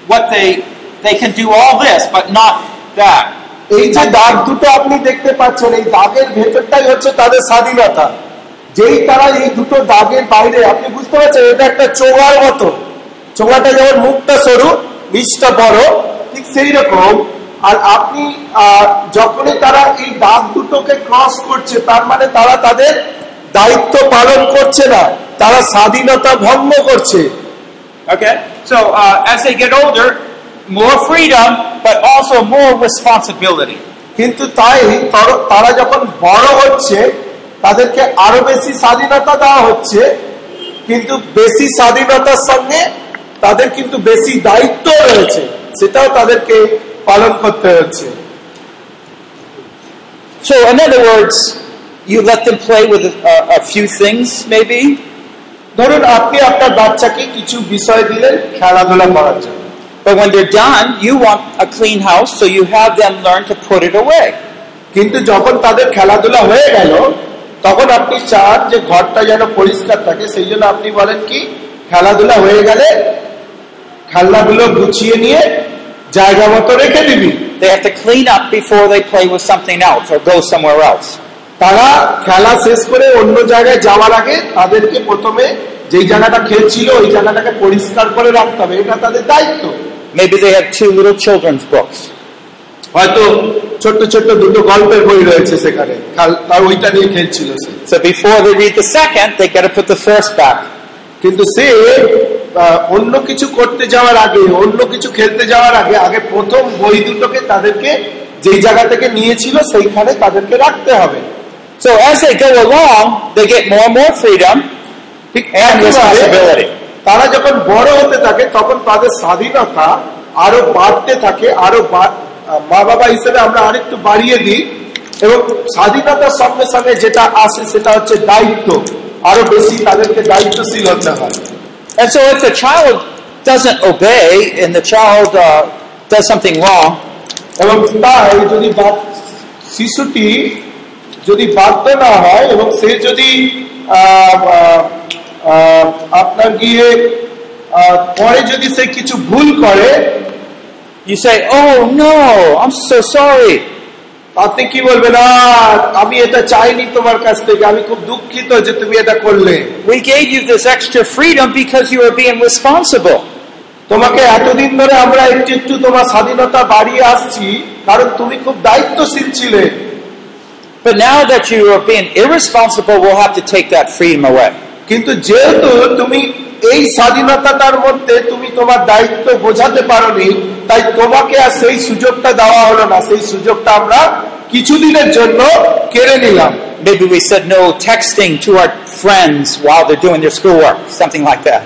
What they they can do all this, but not that. এই যে দাগ দুটো আপনি দেখতে পাচ্ছেন এই দাগের ভেতরটাই হচ্ছে তাদের স্বাধীনতা যেই তারা এই দুটো দাগের বাইরে আপনি বুঝতে পারছেন এটা একটা চোঙার মতো চোঙাটা যেমন মুখটা সরু বীজটা বড় ঠিক সেই রকম আর আপনি যখনই তারা এই দাগ দুটোকে ক্রস করছে তার মানে তারা তাদের দায়িত্ব পালন করছে না তারা স্বাধীনতা ভঙ্গ করছে? So uh, as they get older, more freedom, but also more responsibility. কিন্তু তাই তারা যখন বড় হচ্ছে তাদেরকে আরও বেশি স্বাধীনতা দেওয়া হচ্ছে কিন্তু বেশি স্বাধীনতার সঙ্গে তাদের কিন্তু বেশি দায়িত্ব রয়েছে সেটাও তাদেরকে পালন করতে হচ্ছে So, in other words, you let them play with a, a few things, maybe, ধরুন আপনি আপনার বাচ্চাকে কিছু বিষয় দিলেন খেলাধুলা করার জন্য but when they're done, you want a clean house, so you have them learn to put it away. কিন্তু যখন তাদের খেলাধুলা হয়ে গেল তখন আপনি চান যে ঘরটা যেন পরিষ্কার থাকে সেই জন্য আপনি বলেন কি খেলাধুলা হয়ে গেলে খেলনাগুলো গুছিয়ে নিয়ে জায়গা মতো রেখে দিবি They have to clean up before they play with something else or go somewhere else. তারা খেলা শেষ করে অন্য জায়গায় যাওয়ার আগে তাদেরকে প্রথমে যেই জায়গাটা খেলছিল ওই জায়গাটাকে পরিষ্কার করে রাখতে হবে এটা তাদের দায়িত্ব Maybe they have two little children's books. হয়তো ছোট্ট ছোট্ট দুটো গল্পের বই রয়েছে সেখানে খেল- ওইটা নিয়ে খেলছিল সে So before they read the second, they got to put the first back. কিন্তু সে অন্য কিছু করতে যাওয়ার আগে অন্য কিছু খেলতে যাওয়ার আগে আগে প্রথম বই দুটোকে তাদেরকে যেই জায়গা থেকে নিয়েছিল সেইখানে তাদেরকে রাখতে হবে। So as they go along, they get more and more freedom. and responsibility. তারা যখন বড় হতে থাকে তখন তাদের স্বাধীনতা আরও বাড়তে থাকে আরও মা বাবা হিসেবে আমরা আরেকটু বাড়িয়ে দিই। এবং স্বাধীনতার সঙ্গে সঙ্গে যেটা আসে সেটা হচ্ছে দায়িত্ব। আরো বেশি তাদেরকে দায়িত্বশীল হতে হয় And so if the child doesn't obey and the child uh, does something wrong, এবং তাই যদি বা- শিশুটি যদি বাধ্য না হয় এবং সে যদি আহ, আহ, আহ, আপনার গিয়ে আহ, পরে যদি সে কিছু ভুল করে you say, oh no, I'm so sorry. আপনি কি বলবেন? আর আমি এটা চাইনি তোমার কাছ থেকে। আমি খুব দুঃখিত যে তুমি এটা করলে। We gave you this extra freedom because you are being responsible তোমাকে এতদিন ধরে আমরা একটু একটু তোমার স্বাধীনতা বাড়িয়ে আসছি কারণ তুমি খুব দায়িত্বশীল ছিলে। But now that you are being irresponsible, we'll have to take that freedom away. কিন্তু যেহেতু তুমি এই স্বাধীনতাটার মধ্যে তুমি তোমার দায়িত্ব বোঝাতে পারোনি তাই তোমাকে আর সেই সুযোগটা দেওয়া হলো না। সেই সুযোগটা আমরা কিছুদিনের জন্য কেড়ে নিলাম। Maybe we said no texting to our friends while they're doing their schoolwork, something like that.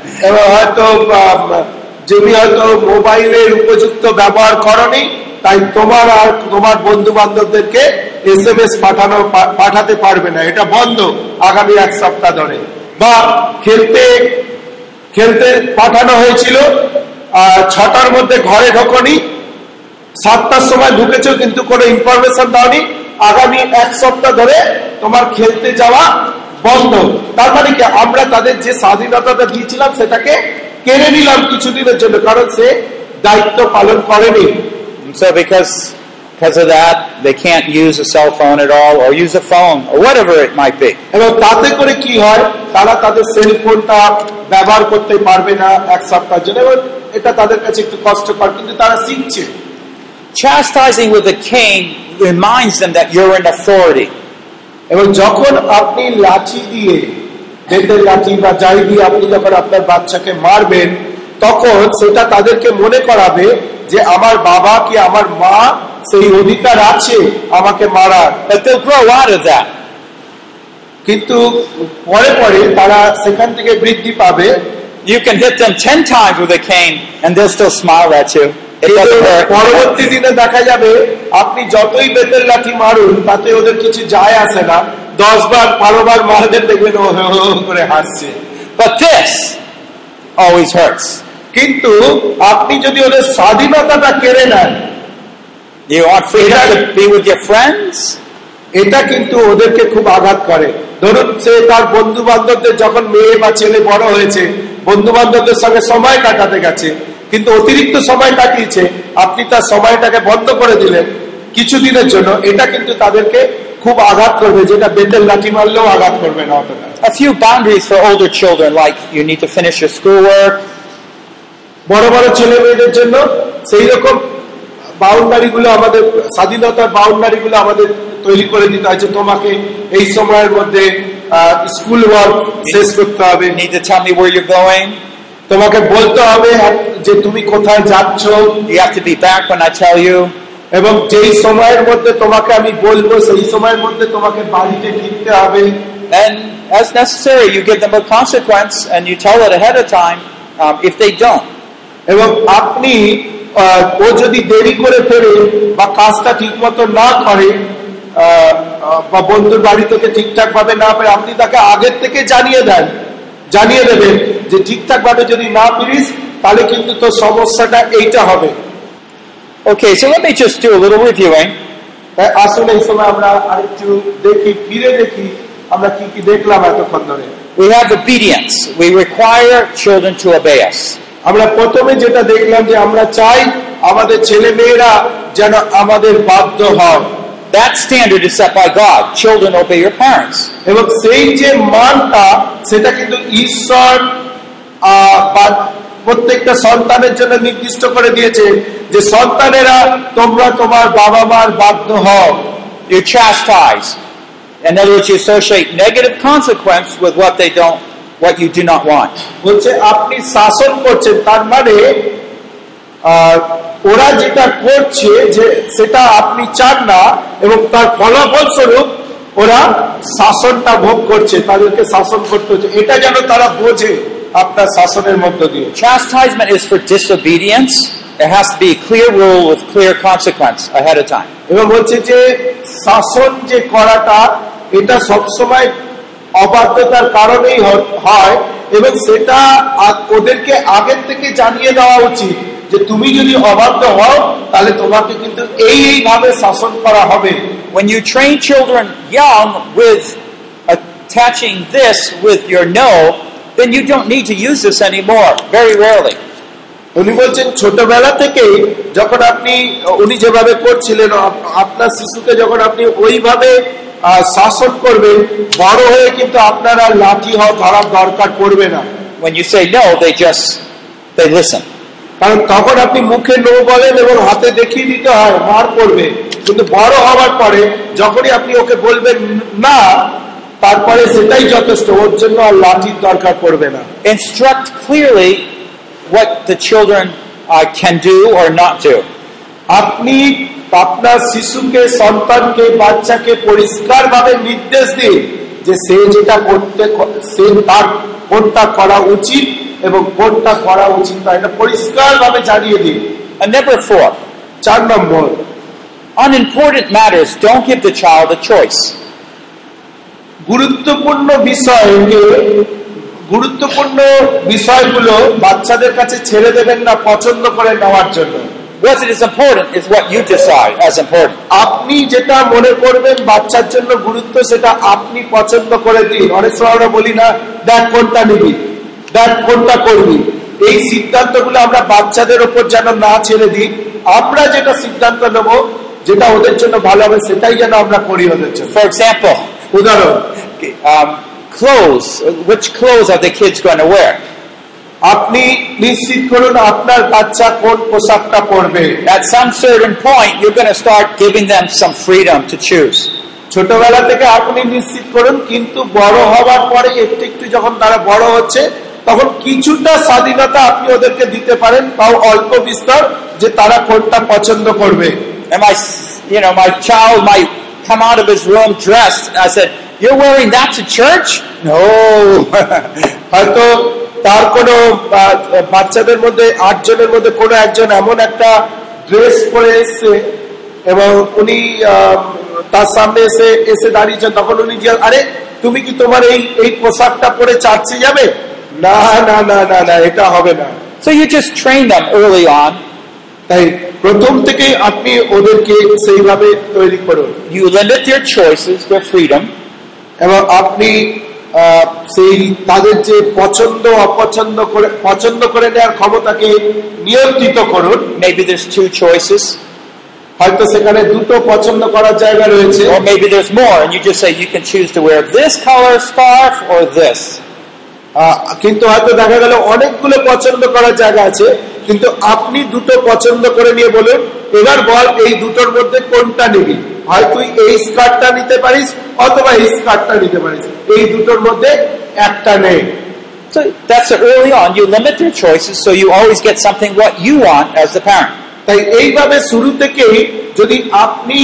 হয়তো তুমি হয়তো মোবাইলের উপযুক্ত ব্যবহার করনি তাই তোমার আর তোমার বন্ধু বান্ধবদেরকে এস এম এস পাঠানো পাঠাতে পারবে না। এটা বন্ধ আগামী এক সপ্তাহ ধরে। বা খেলতে খেলতে পাঠানো হয়েছিল। ছটার মধ্যে ঘরে ঢোকনি। সাতটার সময় ঢুকেছো কিন্তু কোনো ইনফরমেশন দাওনি। আগামী এক সপ্তাহ ধরে তোমার খেলতে যাওয়া বন্ধ। তার মানে কি? আমরা তাদের যে স্বাধীনতাটা দিয়েছিলাম, সেটাকে কেড়ে নিলাম কিছুদিনের জন্য, কারণ সে দায়িত্ব পালন করেনি। Because of that, they can't use a cell phone at all or use a phone or whatever it might be. এবং তাতে করে কি হয় তারা তাদের সেল ফোনটা ব্যবহার করতে পারবে না এক সপ্তাহের জন্য এবং এটা তাদের কাছে একটু কষ্টকর কিন্তু তারা শিখছে Chastising with a cane reminds them that you're in authority. এবং যখন আপনি লাঠি দিয়ে বেতের লাঠি বা যাই দিয়ে আপনি যখন আপনার বাচ্চাকে মারবেন তখন সেটা তাদেরকে মনে করাবে যে আমার বাবা কি আমার মা সেই অধিকার আছে আমাকে মারার. কিন্তু পরে পরে তারা সেখান থেকে বৃদ্ধি পাবে You can hit them ten times with a cane and they'll still smile at you. It কিন্তু doesn't hurt. পরবর্তী দিনে দেখা যাবে আপনি যতই বেতের লাঠি মারুন তাতে ওদের কিছু যায় আসে না দশ বার বারো বার মারদের দেখবেন করে হাসছে But this always hurts. কিন্তু আপনি যদি ওদের স্বাধীনতাটা কেড়ে নেন You want freedom to be with your friends? এটা কিন্তু ওদেরকে খুব আঘাত করে। ধরুন সে তার বন্ধু বান্ধবদের যখন মেয়ে বা ছেলে বড় হয়েছে বন্ধু বান্ধবদের সঙ্গে সময় কাটাতে গেছে কিন্তু অতিরিক্ত সময় কাটিয়েছে আপনি তার সময়টাকে বন্ধ করে দিলেন কিছুদিনের জন্য এটা কিন্তু তাদেরকে খুব আঘাত করবে যেটা বেতের লাঠি মারলেও আঘাত করবে না অতটা। A few boundaries for older children, like you need to finish your schoolwork, বড় বড় ছেলে মেয়েদের জন্য সেই রকম বাউন্ডারি গুলো আমাদের স্বাধীনতার বাউন্ডারি গুলো আমাদের তৈরি করে দিতে হয়েছে। তোমাকে এই সময়ের মধ্যে স্কুল ওয়ার্ক শেষ করতে হবে। নিজের ছাড়নি বই তোমাকে বলতে হবে যে তুমি কোথায় যাচ্ছ। এবং যেই সময়ের মধ্যে তোমাকে আমি বলব সেই সময়ের মধ্যে তোমাকে বাড়িতে ফিরতে হবে। And as necessary you give them a consequence and you tell it ahead of time um, if they don't. এবং আপনি ও যদি দেরি করে ফেরে বা কাজটা ঠিক মতো না করে বা বন্ধুর বাড়ি থেকে ঠিকঠাক ভাবে না পারে আপনি তাকে আগের থেকে জানিয়ে দেন জানিয়ে দেবেন যে ঠিকঠাক ভাবে যদি না ফিরিস তাহলে কিন্তু তোর সমস্যাটা এইটা হবে Okay, so let me just do a little reviewing. তাই আসুন এই সময় আমরা আরেকটু দেখি ফিরে দেখি আমরা কি কি দেখলাম এতক্ষণ ধরে We have obedience. We require children to obey us. আমরা প্রথমে যেটা দেখলাম যে আমরা চাই আমাদের ছেলে মেয়েরা যেন আমাদের বাধ্য হয় That standard is set by God. Children obey your parents. এবং সেই যে মানটা সেটা কিন্তু ঈশ্বর প্রত্যেকটা সন্তানের জন্য নির্দিষ্ট করে দিয়েছে যে সন্তানেরা তোমরা তোমার বাবা মার বাধ্য হও You chastise. In other words, you associate negative consequence with what they don't, what you do not want. বলছে আপনি শাসন করছেন তার মানে ওরা যেটা করছে যে সেটা আপনি চান না এবং তার ফলাফল স্বরূপ ওরা শাসনটা ভোগ করছে তাদেরকে শাসন করতে হচ্ছে এটা যেন তারা বোঝে আপনার শাসনের মধ্য দিয়ে Chastisement is for disobedience. There has to be a clear rule with clear consequence ahead of time. এবং বলছে যে শাসন যে করাটা এটা সবসময় অবাধ্যতার কারণেই হয় এবং সেটা ওদেরকে আগের থেকে জানিয়ে দেওয়া উচিত যে তুমি যদি অবাধ্য হও তাহলে তোমাকে কিন্তু এই এইভাবে শাসন করা হবে When you train children young with attaching this with your no, then you don't need to use this anymore. Very rarely. উনি বলছেন ছোটবেলা থেকেই যখন আপনি উনি যেভাবে করছিলেন আপনার শিশুকে যখন আপনি ওইভাবে আহ, শাসন করবেন বড় হয়ে কিন্তু আপনার আর লাঠি হওয়া ধরার দরকার পড়বে না When you say no, they just they listen. কারণ তখন আপনি মুখে নো বলেন এবং হাতে দেখিয়ে দিতে হয় মার পড়বে কিন্তু বড় হওয়ার পরে যখনই আপনি ওকে বলবেন না তারপরে সেটাই যথেষ্ট ওর জন্য আর লাঠির দরকার পড়বে না Instruct clearly what the children uh, can do or not do. আপনি আপনার শিশুকে সন্তানকে বাচ্চাকে পরিষ্কার ভাবে নির্দেশ দিন যে সে যেটা করতে সে তার কোনটা করা উচিত এবং কোনটা করা উচিত না। এটা পরিষ্কার ভাবে জানিয়ে দিন। And number four, চার নম্বর unimportant matters don't give the child a choice. গুরুত্বপূর্ণ বিষয়কে গুরুত্বপূর্ণ বিষয়গুলো বাচ্চাদের কাছে ছেড়ে দেবেন না পছন্দ করে নেওয়ার জন্য। What is important is what you decide as important. আপনি যেটা মনে করবেন বাচ্চার জন্য গুরুত্ব সেটা আপনি পছন্দ করে দিন অনেক সময় আমরা বলি না দেখ কোনটা নিবি দেখ কোনটা করবি এই সিদ্ধান্তগুলো আমরা বাচ্চাদের ওপর যেন না ছেড়ে দিই আমরা যেটা সিদ্ধান্ত নেব যেটা ওদের জন্য ভালো হবে সেটাই যেন আমরা করি ওদের জন্য For example, উদাহরণ um, clothes. Which clothes are the kids going to wear? আপনি নিশ্চিত করুন আপনার বাচ্চা কোন পোশাকটা পরবে At some certain point, you're going to start giving them some freedom to choose. ছোটবেলা থেকে আপনি নিশ্চিত করুন কিন্তু বড় হওয়ার পরে একটু একটু যখন তারা বড় হচ্ছে তখন কিছুটা স্বাধীনতা আপনি ওদেরকে দিতে পারেন তাও অল্প বিস্তর যে তারা কোনটা পছন্দ করবে And my, you know, my child might come out of his room dressed. I said, "You're wearing that to church?" No. হয়তো তার কোনো বাচ্চাদের মধ্যে আটজনের মধ্যে কোনো একজন এমন একটা ড্রেস পরে এসছে এবং উনি তার সামনে এসে এসে দাঁড়িয়েছেন। তখন উনি জিজ্ঞাসা আরে তুমি কি তোমার এই এই পোশাকটা পরে চার্চে যাবে? না না না না না এটা হবে না। So you just train them early on. তাই প্রথম থেকেই আপনি ওদেরকে সেইভাবে তৈরি করুন। You limit their choices, their freedom, এবং আপনি সেই তাদের যে পছন্দ অপছন্দ করে পছন্দ করে নেওয়ার ক্ষমতাকে নিয়ন্ত্রিত করুন। Maybe there's two choices, হয়তো সেখানে দুটো পছন্দ করার জায়গা রয়েছে। Or maybe there's more, and you just say you can choose to wear this color scarf or this. কিন্তু হয়তো দেখা গেল অনেকগুলো পছন্দ করার জায়গা আছে কিন্তু আপনি দুটো পছন্দ করে নিয়ে বলুন এবার বল এই দুটোর মধ্যে কোনটা নিবি? হয় তুই এই স্কার্টটা নিতে পারিস অথবা এই স্কার্টটা নিতে পারিস এই দুটোর মধ্যে একটা নেই So that's early on. You limit their choices, so you always get something what you want as the parent. তাই এইভাবে শুরু থেকেই যদি আপনি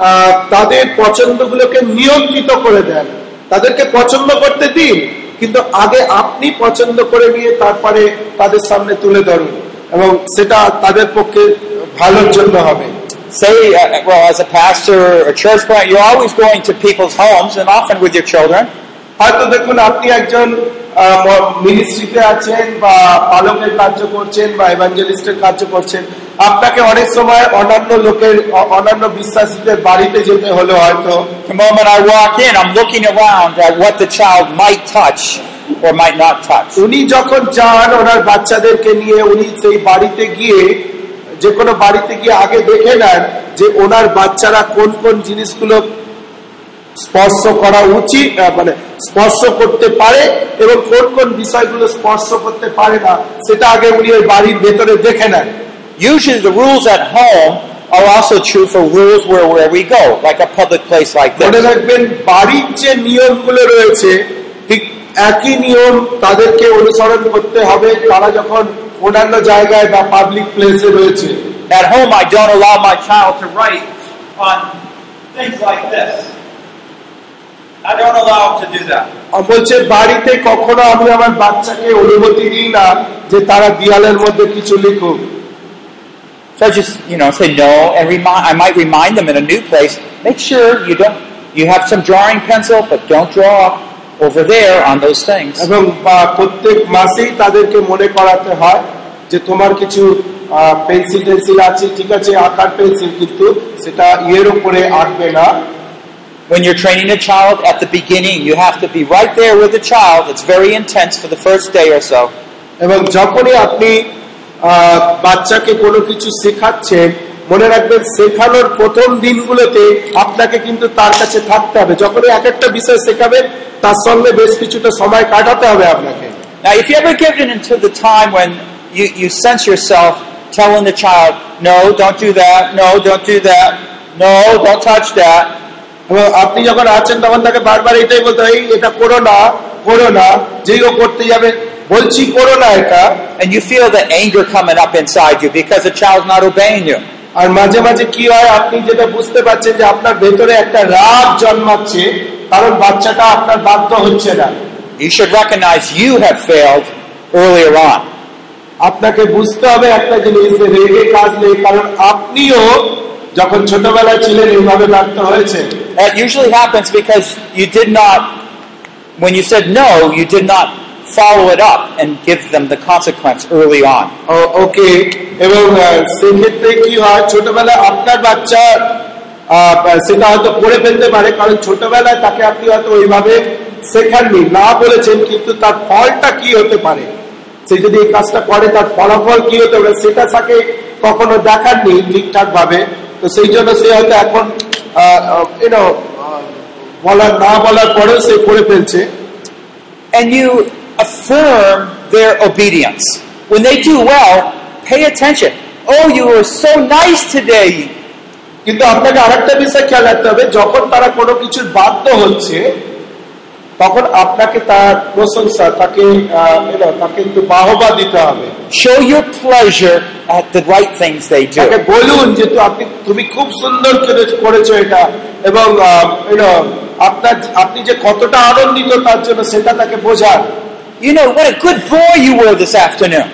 আহ, তাদের পছন্দগুলোকে নিয়ন্ত্রিত করে দেন তাদেরকে পছন্দ করতে দিন কিন্তু আগে আপনি পছন্দ করে নিয়ে তারপরে তাদের সামনে তুলে ধরুন এবং সেটা তাদের পক্ষে ভালোর জন্য হবে Say, uh, well, as a pastor or church parent, you're always going to people's homes and often with your children. হয়তো দেখুন আপনি একজন মিনিস্ট্রিতে আছেন বা পালকের কার্য করছেন বা এভাঞ্জেলিস্টের কার্য করছেন আপনাকে অনেক সময় অন্যান্য লোকের অ- অন্যান্য বিশ্বাসীদের বাড়িতে যেতে হলো হয়তো The moment I walk in, I'm looking around at what the child might touch or might not touch. উনি যখন যান ওনার বাচ্চাদেরকে নিয়ে উনি সেই বাড়িতে গিয়ে যে কোনো বাড়িতে গিয়ে আগে দেখে নেন যে ওনার বাচ্চারা কোন কোন জিনিসগুলো স্পর্শ করা উচিত মানে স্পর্শ করতে পারে এবং কোন কোন বিষয়গুলো স্পর্শ করতে পারে না সেটা আগে উনি ওই বাড়ির ভেতরে দেখে নেন Usually the rules at home are also true for rules where, where we go, like a public place like মনে this. রাখবেন বাড়ির যে নিয়মগুলো রয়েছে ঠিক একই নিয়ম তাদেরকে অনুসরণ করতে হবে তারা যখন অন্যান্য জায়গায় বা পাবলিক প্লেসে রয়েছে At home, I don't allow my child to write on things like this. I don't allow him to do that. আর বলছে বাড়িতে কখনো আমি আমার বাচ্চাকে অনুমতি দিই না যে তারা দেয়ালের মধ্যে কিছু লিখুক So I just, you know, say no and remind, I might remind them in a new place, make sure you don't, you have some drawing pencil, but don't draw over there on those things. এবং প্রত্যেক মাসেই তাদেরকে মনে করাতে হয় যে তোমার কিছু পেন্সিল টেন্সিল আছে ঠিক আছে আঁকার পেন্সিল কিন্তু সেটা ইয়ের উপরে আঁকবে না When you're training a child at the beginning, you have to be right there with the child. It's very intense for the first day or so. এবং যখনই আপনি বাচ্চাকে কোনো কিছু শেখাচ্ছেন মনে রাখবেন শেখানোর প্রথম দিনগুলোতে আপনাকে কিন্তু তার কাছে থাকতে হবে যখনই এক একটা বিষয় শেখাবেন তার সঙ্গে বেশ কিছুটা সময় কাটাতে হবে আপনাকে Now, if you ever get into the time when you, you sense yourself telling the child, no, don't do that, no, don't do that, no, don't touch that, এবং আপনি যখন আছেন তখন তাকে বারবার এটাই বলতে হয় "এই, এটা করো না করো না যেই ও করতে যাবে বলছি করো না এটা and you feel the anger coming up inside you because the child's not obeying you. আর মাঝে মাঝে কি হয় আপনি যেটা বুঝতে পারছেন যে আপনার ভেতরে একটা রাগ জন্মাচ্ছে কারণ বাচ্চাটা আপনার বাধ্য হচ্ছে না You should recognize you have failed earlier on. আপনাকে বুঝতে হবে একটা জিনিস যে রেগে কাজ নেই কারণ আপনিও যখন ছোটবেলায় ছিলেন এইভাবে ব্যর্থ হয়েছে That usually happens because you did not, when you said no, you did not follow it up and give them the consequence early on. ও- ওকে এবং আহ, সেক্ষেত্রে কি হয় ছোটবেলায় আপনার বাচ্চা আহ, সেটা হয়তো করে ফেলতে পারে কারণ ছোটবেলায় তাকে আপনি হয়তো ওইভাবে শেখাননি না বলেছেন কিন্তু তার ফলটা কি হতে পারে সে যদি এই কাজটা করে তার ফলাফল কি হতে পারে সেটা তাকে কখনো দেখাননি ঠিকঠাক ভাবে তো সেই জন্য সে হয়তো এখন বলার না বলার পরেও সে করে ফেলছে And you affirm their obedience. When they do well, pay attention. Oh, you were so nice today. কিন্তু আপনাকে আরেকটা বিষয় খেয়াল রাখতে হবে যখন তারা কোনো কিছুর বাধ্য হচ্ছে তখন আপনাকে তার প্রশংসা তাকে তাকে একটু বাহবা দিতে হবে Show your pleasure at the right things they তাকে do. বলুন যে আপনি তুমি খুব সুন্দর করেছ এটা এবং আপনার আপনি যে কতটা আনন্দিত তার জন্য সেটা তাকে বোঝান You know, what a good boy you were this afternoon.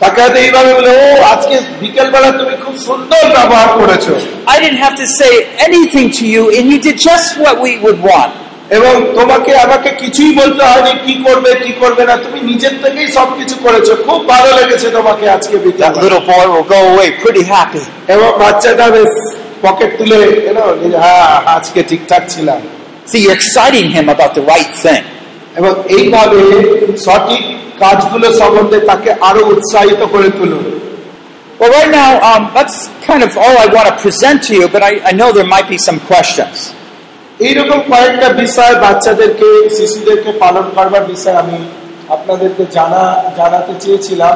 তাকে হয়তো এইভাবে বলে ও আজকে বিকেল বেলা তুমি খুব সুন্দর ব্যবহার করেছো I didn't have to say anything to you, and you did just what we would want. এবং তোমাকে আমাকে কিছুই বলতে হয়নি কি করবে কি করবে না তুমি নিজের থেকেই সবকিছু করেছো খুব ভালো লেগেছে তোমাকে আজকে বিকেল That little boy will go away pretty happy. এবং বাচ্চাটা বেশ পকেট তুলে you know, নিজে, হ্যাঁ আজকে ঠিকঠাক ছিলাম See, you're exciting him about the right thing. এবং এইভাবে সঠিক কাজগুলো সম্বন্ধে তাকে আরও উৎসাহিত করে তুলুন। Well, right now, um, that's kind of all I want to present to you, but I, I know there might be some questions. এইরকম কয়েকটা বিষয় বাচ্চাদেরকে শিশুদেরকে পালন করবার বিষয় আমি আপনাদেরকে জানা জানাতে চেয়েছিলাম।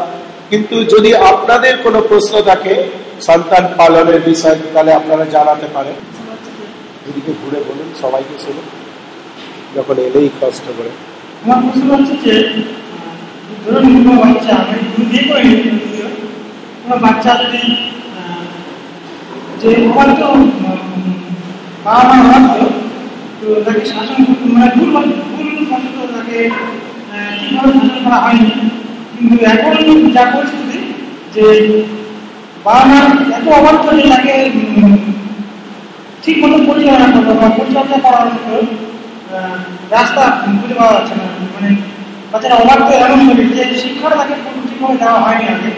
কিন্তু যদি আপনাদের কোনো প্রশ্ন থাকে সন্তান পালনের বিষয়ে তাহলে আপনারা জানাতে পারেন। এদিকে ঘুরে বলুন সবাইকে শুনুন যখন এলেই কষ্ট করে। আমার প্রশ্ন হচ্ছে যে ধরুন কোনো বাচ্চা আমি করে কোনো বাচ্চা যদি যে বাবা মা তো তাকে শাসন মানে ভুল ভুল বশত তাকে ঠিকভাবে শাসন করা হয়নি। কিন্তু এখন যা পরিস্থিতি, যে বাবা মা এত অবাধ্য যে তাকে ঠিক মতো পরিচালনা করতে বা পরিচর্যা করার রাস্তা খুঁজে পাওয়া যাচ্ছে না। মানে বাচ্চারা অবাক তো এমন হবে যে শিক্ষাটা তাকে ঠিকভাবে দেওয়া হয়নি আগে।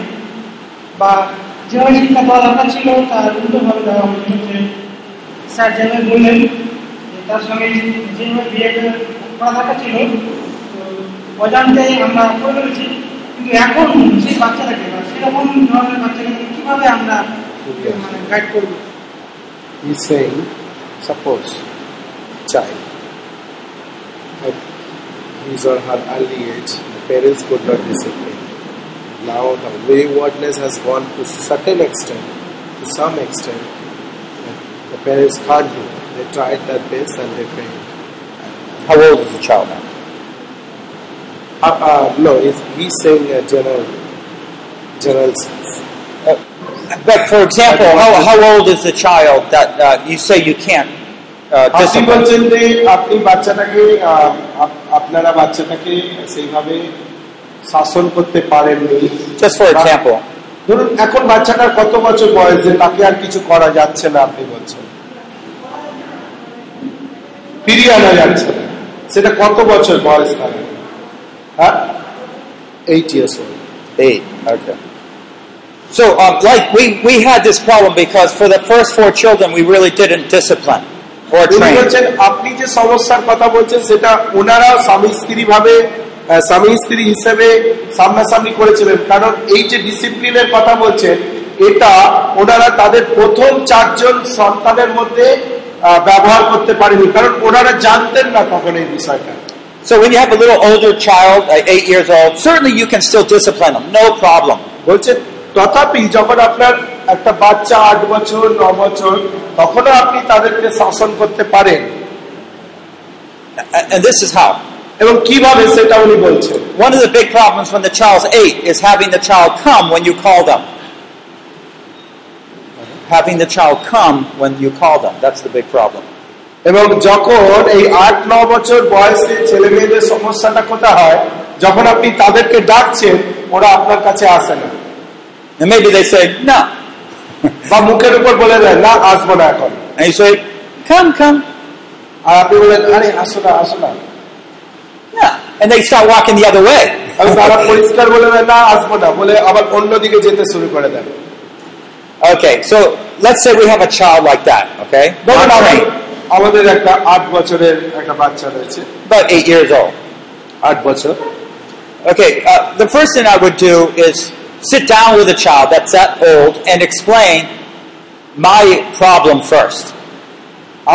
বা যেভাবে শিক্ষা দেওয়া দরকার ছিল তার উল্টোভাবে দেওয়া হয়েছে যে স্যার যেভাবে বললেন তার সঙ্গে যেভাবে বিয়ে করা দরকার ছিল অজান্তে আমরা করে ফেলেছি। কিন্তু এখন সেই বাচ্চাটাকে বা সেরকম ধরনের বাচ্চাকে কীভাবে আমরা মানে গাইড করব? He's saying, suppose child his or her early age, the parents could not discipline. Now the waywardness has gone to certain extent, to some extent, that the parents can't do. They tried their best and they failed. How old is the child now? Uh, uh, no, he's, he's saying a general, general sense. But for example, how, how old is the child that uh, you say you can't uh, আপনি discipline? বলছেন যে আপনি বাচ্চাটাকে আহ, up- আপনারা বাচ্চাটাকে সেইভাবে শাসন করতে পারেননি। এখন বাচ্চাটার কত বছর বয়স যে তাকে আর কিছু করা যাচ্ছে না আপনি বলছেন। সেটা কত বছর বয়স তাকে হ্যাঁ? এইট ইয়ার্স এই আচ্ছা So, uh, like, we, had this problem because for the first four children, we really didn't. উনি বলছেন আপনি যে সমস্যার কথা বলছেন সেটা ওনারা স্বামী স্ত্রী ভাবে স্বামী স্ত্রী হিসেবে সামনাসামনি করেছিলেন। কারণ এই যে ডিসিপ্লিনের কথা বলছেন এটা ওনারা তাদের প্রথম চারজন সন্তানের মধ্যে ব্যবহার করতে পারেনি। কারণ ওনারা জানতেন না তখন এই বিষয়টা। So when you have a little older child, uh, eight years old, certainly you can still discipline them, no problem. বলছেন তথাপি যখন আপনার একটা বাচ্চা আট বছর ন বছর তখনও আপনি তাদেরকে শাসন করতে পারেন A- And this is how. এবং কিভাবে সেটা উনি বলছেন One of the big problems when the child's eight is having the child come when you call them. Having the child come when you call them. That's the big problem. এবং যখন এই আট ন বছর বয়সে ছেলে মেয়েদের সমস্যাটা কোথায় হয় যখন আপনি তাদেরকে ডাকছেন ওরা আপনার কাছে আসে না And maybe they say, no. বা মুখের উপর বলে দেয় না আসবো না এখন And you say, come, come. আর আপনি বলেন আরে আসো না আসো না No. And they start walking the other way. আর তারা পরিষ্কার বলে দেয় না আসবো না বলে আবার অন্যদিকে যেতে শুরু করে দেন Okay, so let's say we have a child like that, okay? ধরুন Not আমার- trained, আমাদের একটা আট বছরের একটা বাচ্চা রয়েছে about eight years old. আট বছর Okay, uh, the first thing I would do is sit down with a child that's that old and explain my problem first.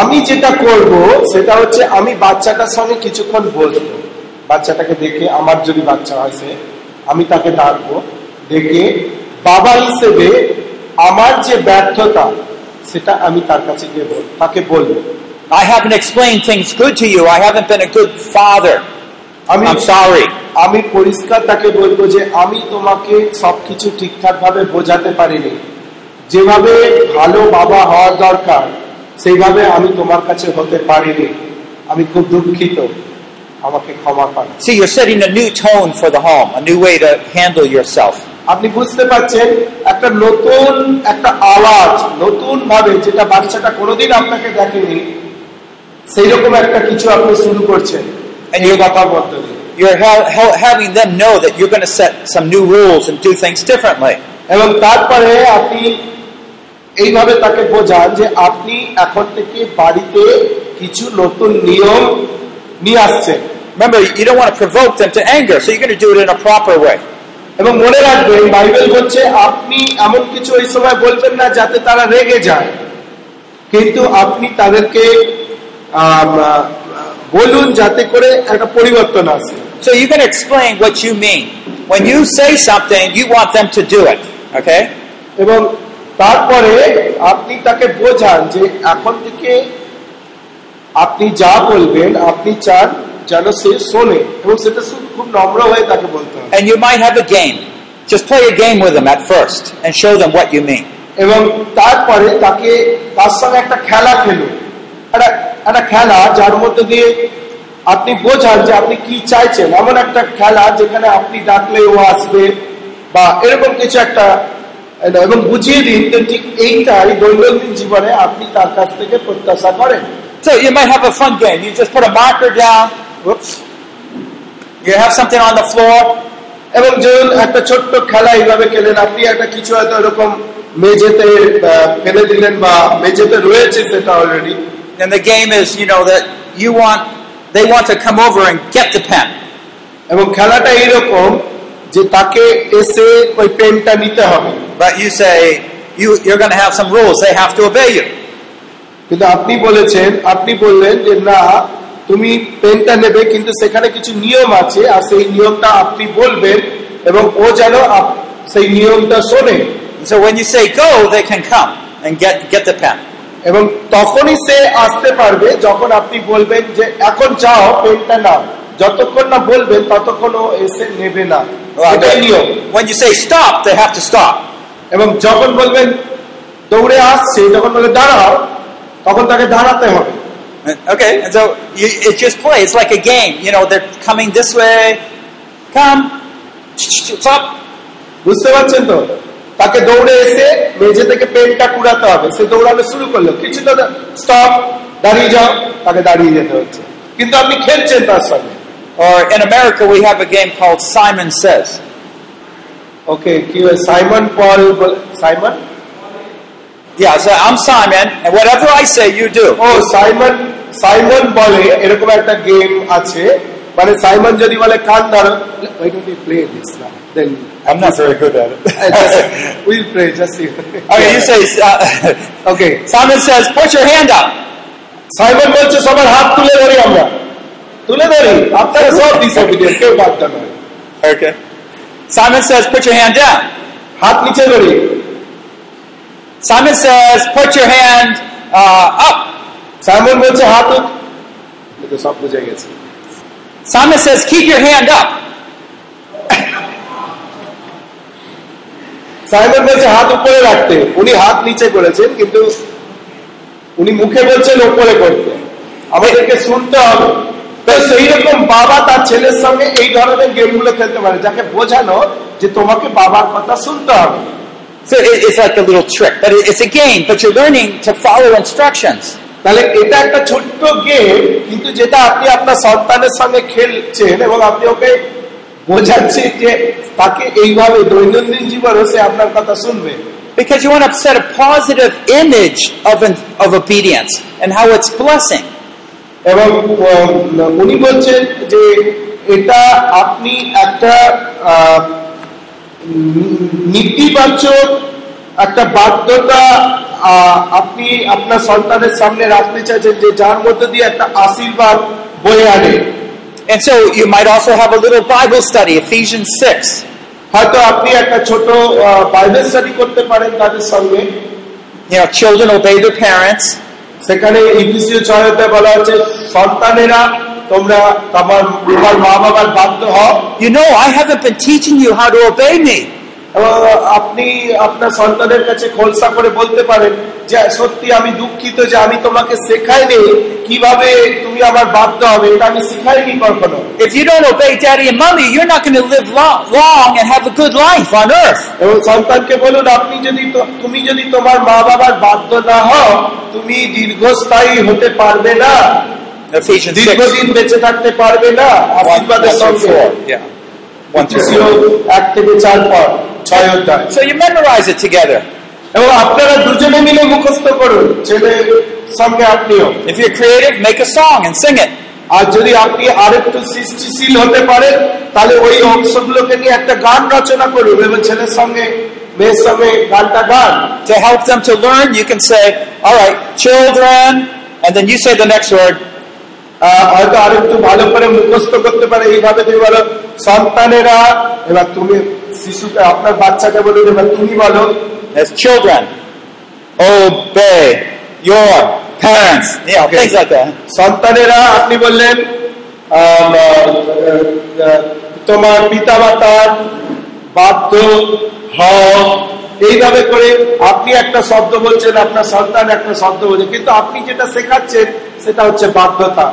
আমি যেটা করব সেটা হচ্ছে আমি বাচ্চাটার সঙ্গে কিছুক্ষণ বসবো বাচ্চাটাকে দেখে আমার যদি বাচ্চা হয় সে আমি তাকে ডাকবো ডেকে বাবা হিসেবে আমার যে ব্যর্থতা সেটা আমি তার কাছে গিয়ে বল তাকে বলবো I haven't explained things good to you. I haven't been a good father. আমি I'm sorry. আমি পরিষ্কার তাকে বলব যে আমি তোমাকে সবকিছু ঠিকঠাক ভাবে বোঝাতে পারিনি। যেভাবে ভালো বাবা হওয়ার দরকার সেইভাবে আমি তোমার কাছে হতে পারিনি। আমি খুব দুঃখিত। আমাকে ক্ষমা করো। See, you're setting a new tone for the home, a new way to handle yourself. আপনি বুঝতে পারছেন একটা নতুন একটা আওয়াজ নতুন ভাবে যেটা বাচ্চাটা কোনোদিন আপনাকে দেখেনি সেই রকম একটা কিছু আপনি শুরু করছেন। And এই you- কথার মধ্যে দিয়ে। You're ha- ha- having them know that you're going to set some new rules and do things differently. এবং তারপরে আপনি এইভাবে তাকে বোঝান যে আপনি এখন থেকে বাড়িতে কিছু নতুন নিয়ম নিয়ে আসছেন Remember, you don't want to provoke them to anger, so you're going to do it in a proper way. এবং মনে রাখবেন বাইবেল বলছে আপনি এমন কিছু ওই সময় বলবেন না যাতে তারা রেগে যায় কিন্তু আপনি তাদেরকে আম, আহ, বলুন যাতে করে একটা পরিবর্তন আসে। So you can explain what you mean when you say something you want them to do it okay? এবং তারপরে আপনি তাকে বোঝান যে এখন থেকে আপনি যা বলবেন আপনি চান যেন সে শোনে এবং সেটা খুব নম্র হয়ে তাকে বলতে হবে। And you might have a game. Just play a game with them at first and show them what you mean. এবং তারপরে তাকে তার সঙ্গে একটা খেলা খেলুন। একটা খেলা যার মধ্যে দিয়ে আপনি বোঝান যে আপনি কি চাইছেন এমন একটা খেলা যেখানে আপনি ডাকলে ও আসবে বা এরকম কিছু একটা এবং বুঝিয়ে দিন যে ঠিক এইটাই দৈনন্দিন জীবনে আপনি তার কাছ থেকে প্রত্যাশা করেন So you might have a fun game. You just put a marker down. Whoops. You have something on the floor. এবং ধরুন একটা ছোট্ট খেলা এইভাবে খেলেন আপনি একটা কিছু হয়তো এরকম মেঝেতে ফেলে দিলেন বা মেঝেতে রয়েছে সেটা already And the game is, you know, that you want, they want to come over and get the pen. এবং খেলাটা এইরকম যে তাকে এসে ওই পেনটা নিতে হবে But you say, you, you're going to have some rules. They have to obey you. কিন্তু আপনি বলেছেন আপনি বললেন যে না তুমি পেনটা নেবে কিন্তু সেখানে কিছু নিয়ম আছে আর সেই নিয়মটা আপনি বলবেন এবং ও যেন আপ- সেই নিয়মটা শোনে So when you say go, they can come and get, get the pen. এবং তখনই সে আসতে পারবে যখন আপনি বলবেন যে এখন যাও পেনটা নাও যতক্ষণ না বলবেন ততক্ষণ ও এসে নেবে না এটাই নিয়ম When you say stop, they have to stop. এবং যখন বলবেন দৌড়ে আসছে যখন বলে দাঁড়াও তখন তাকে দাঁড়াতে হবে Okay, and so you, it just play. It's like a game. You know, they're coming this way. Come. Stop. বুঝতে পারছেন তো তাকে দৌড়ে এসে মেঝে থেকে পেনটা কুড়াতে হবে। সে দৌড়ানো শুরু করল। কিছুটা স্টপ দাঁড়িয়ে যাও। তাকে দাঁড়িয়ে যেতে হচ্ছে। কিন্তু আপনি খেলছেন তার সঙ্গে। Or in America, we have a game called Simon Says. Okay কি হয়? Simon Yeah, so I'm Simon, and whatever I say, you do. ও সাইমন সাইমন বলে এরকম একটা গেম আছে। মানে সাইমন যদি বলে কান ধরো why don't we play this now? then I'm not very good at it. we'll play just see okay, you say, uh, okay Simon says, put your hand up. Simon বলছে সবার হাত তুলে ধরি আমরা তুলে ধরি আপনারা সব ডিসঅবিডিয়েন্ট কেউ বাধ্য নয় Okay. Simon says, put your hand down. হাত নিচে ধরি Simon says, put your hand uh, up. Simon বলছে হাত উঠ এ তো সব বুঝে গেছে Simon says, keep your hand up. Simon বলছে হাত উপরে রাখতে। উনি হাত নিচে করেছেন কিন্তু উনি মুখে বলছেন উপরে করতে। আমাদেরকে শুনতে হবে। তো সেই রকম বাবা তার ছেলের সঙ্গে এই ধরনের গেমগুলো খেলতে পারে যাকে বোঝানো যে তোমাকে বাবার কথা শুনতে হবে। So it, it's like a little trick, but it, it's a game, but you're learning to follow instructions. তাহলে এটা একটা ছোট্ট গেম কিন্তু যেটা আপনি আপনার সন্তানের সঙ্গে খেলছেন এবং আপনি ওকে বোঝাচ্ছেন যে তাকে এইভাবে দৈনন্দিন জীবনে সে আপনার কথা শুনবে Because you want to set a positive image of, an, of obedience and how it's blessing. এবং উনি বলছেন যে এটা আপনি একটা নীতিবাচক একটা বাধ্যতা আপনি আপনার সন্তানের সামনে রাখতে চাইছেন যে যার মধ্যে দিয়ে একটা আশীর্বাদ বয়ে আনে And so you might also have a little Bible study, Ephesians 6. হয়তো আপনি একটা ছোট বাইবেল স্টাডি করতে পারেন তাদের সঙ্গে You know, children obey their parents. সেখানে ইতিসীয় চয়তে বলা হচ্ছে সন্তানেরা তোমরা তোমার তোমার মা বাবার বাধ্য হও You know, I haven't been teaching you how to obey me. এবং আপনি আপনার সন্তানের কাছে খোলসা করে বলতে পারেন যে সত্যি আমি দুঃখিত যে আমি তোমাকে শেখাইনি কীভাবে তুমি আমার বাধ্য হবে এটা আমি শিখাইনি কখনো If you don't obey daddy and mommy, you're not going to live long, long and have a good life on earth. এবং সন্তানকে বলুন আপনি যদি তুমি যদি তোমার মা বাবার বাধ্য না হও তুমি দীর্ঘস্থায়ী হতে পারবে না Ephesians 6, 1 দীর্ঘদিন বেঁচে থাকতে পারবে না আশীর্বাদের সঙ্গে Yeah. 1 through ইফিসীয় 4. এক থেকে চার পর ছয় অধ্যায় So you memorize it together. এবং আপনারা দুজনে মিলে মুখস্থ করুন ছেলে সঙ্গে আপনিও If you're creative, make a song and sing it. আর যদি আপনি আরেকটু সৃষ্টিশীল হতে পারেন তাহলে ওই অংশগুলোকে নিয়ে একটা গান রচনা করুন এবং ছেলের সঙ্গে মেয়ের সঙ্গে গানটা গান To help them to learn, you can say, all right, children, and then you say the next word, আহ, হয়তো আরেকটু ভালো করে মুখস্থ করতে পারে এইভাবে তুমি বলো সন্তানেরা এবার তুমি শিশুকে আপনার বাচ্চাকে বলুন এবার তুমি বলো as children, obey your parents. Yeah, Okay. things like that. সন্তানেরা আপনি বললেন তোমার পিতা মাতার বাধ্য হও এইভাবে করে আপনি একটা শব্দ বলছেন আপনার সন্তান একটা শব্দ বলছেন কিন্তু আপনি যেটা শেখাচ্ছেন সেটা হচ্ছে বাধ্যতা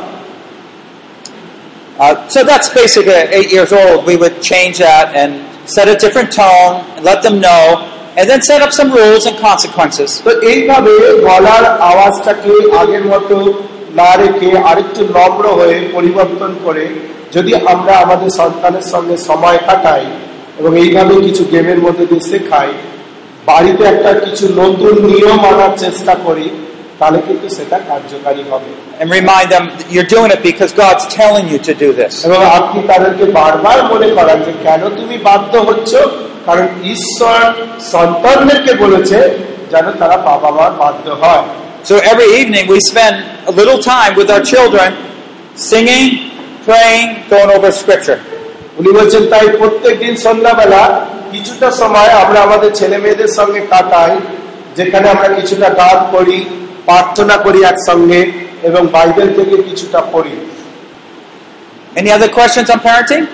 Uh, so that's basically at eight years old. We would change that and set a different tone and let them know, and then set up some rules and consequences. তো এইভাবে গলার আওয়াজটাকে আগের মতো না রেখে আরেকটু নম্র হয়ে পরিবর্তন করে যদি আমরা আমাদের সন্তানের সঙ্গে সময় কাটাই এবং এইভাবে কিছু গেমের মধ্যে দিয়ে শেখাই বাড়িতে একটা কিছু নতুন নিয়ম আনার চেষ্টা করি তাহলে কিন্তু সেটা কার্যকারী হবে And remind them that you're doing it because God's telling you to do this. এবং আপনি তাদেরকে বারবার মনে করান যে কেন তুমি বাধ্য হচ্ছ কারণ ঈশ্বর সন্তানদেরকে বলেছে যেন তারা বাবা মার বাধ্য হয় So every evening we spend a little time with our children singing, praying, going over scripture. উনি বলছেন তাই প্রত্যেক দিন সন্ধ্যাবেলা কিছুটা সময় আমরা আমাদের ছেলে মেয়েদের সঙ্গে কাটাই যেখানে আমরা কিছুটা গান করি প্রার্থনা করি একসঙ্গে এবং বাইবেল থেকে কিছুটা পড়ি Any other questions on parenting?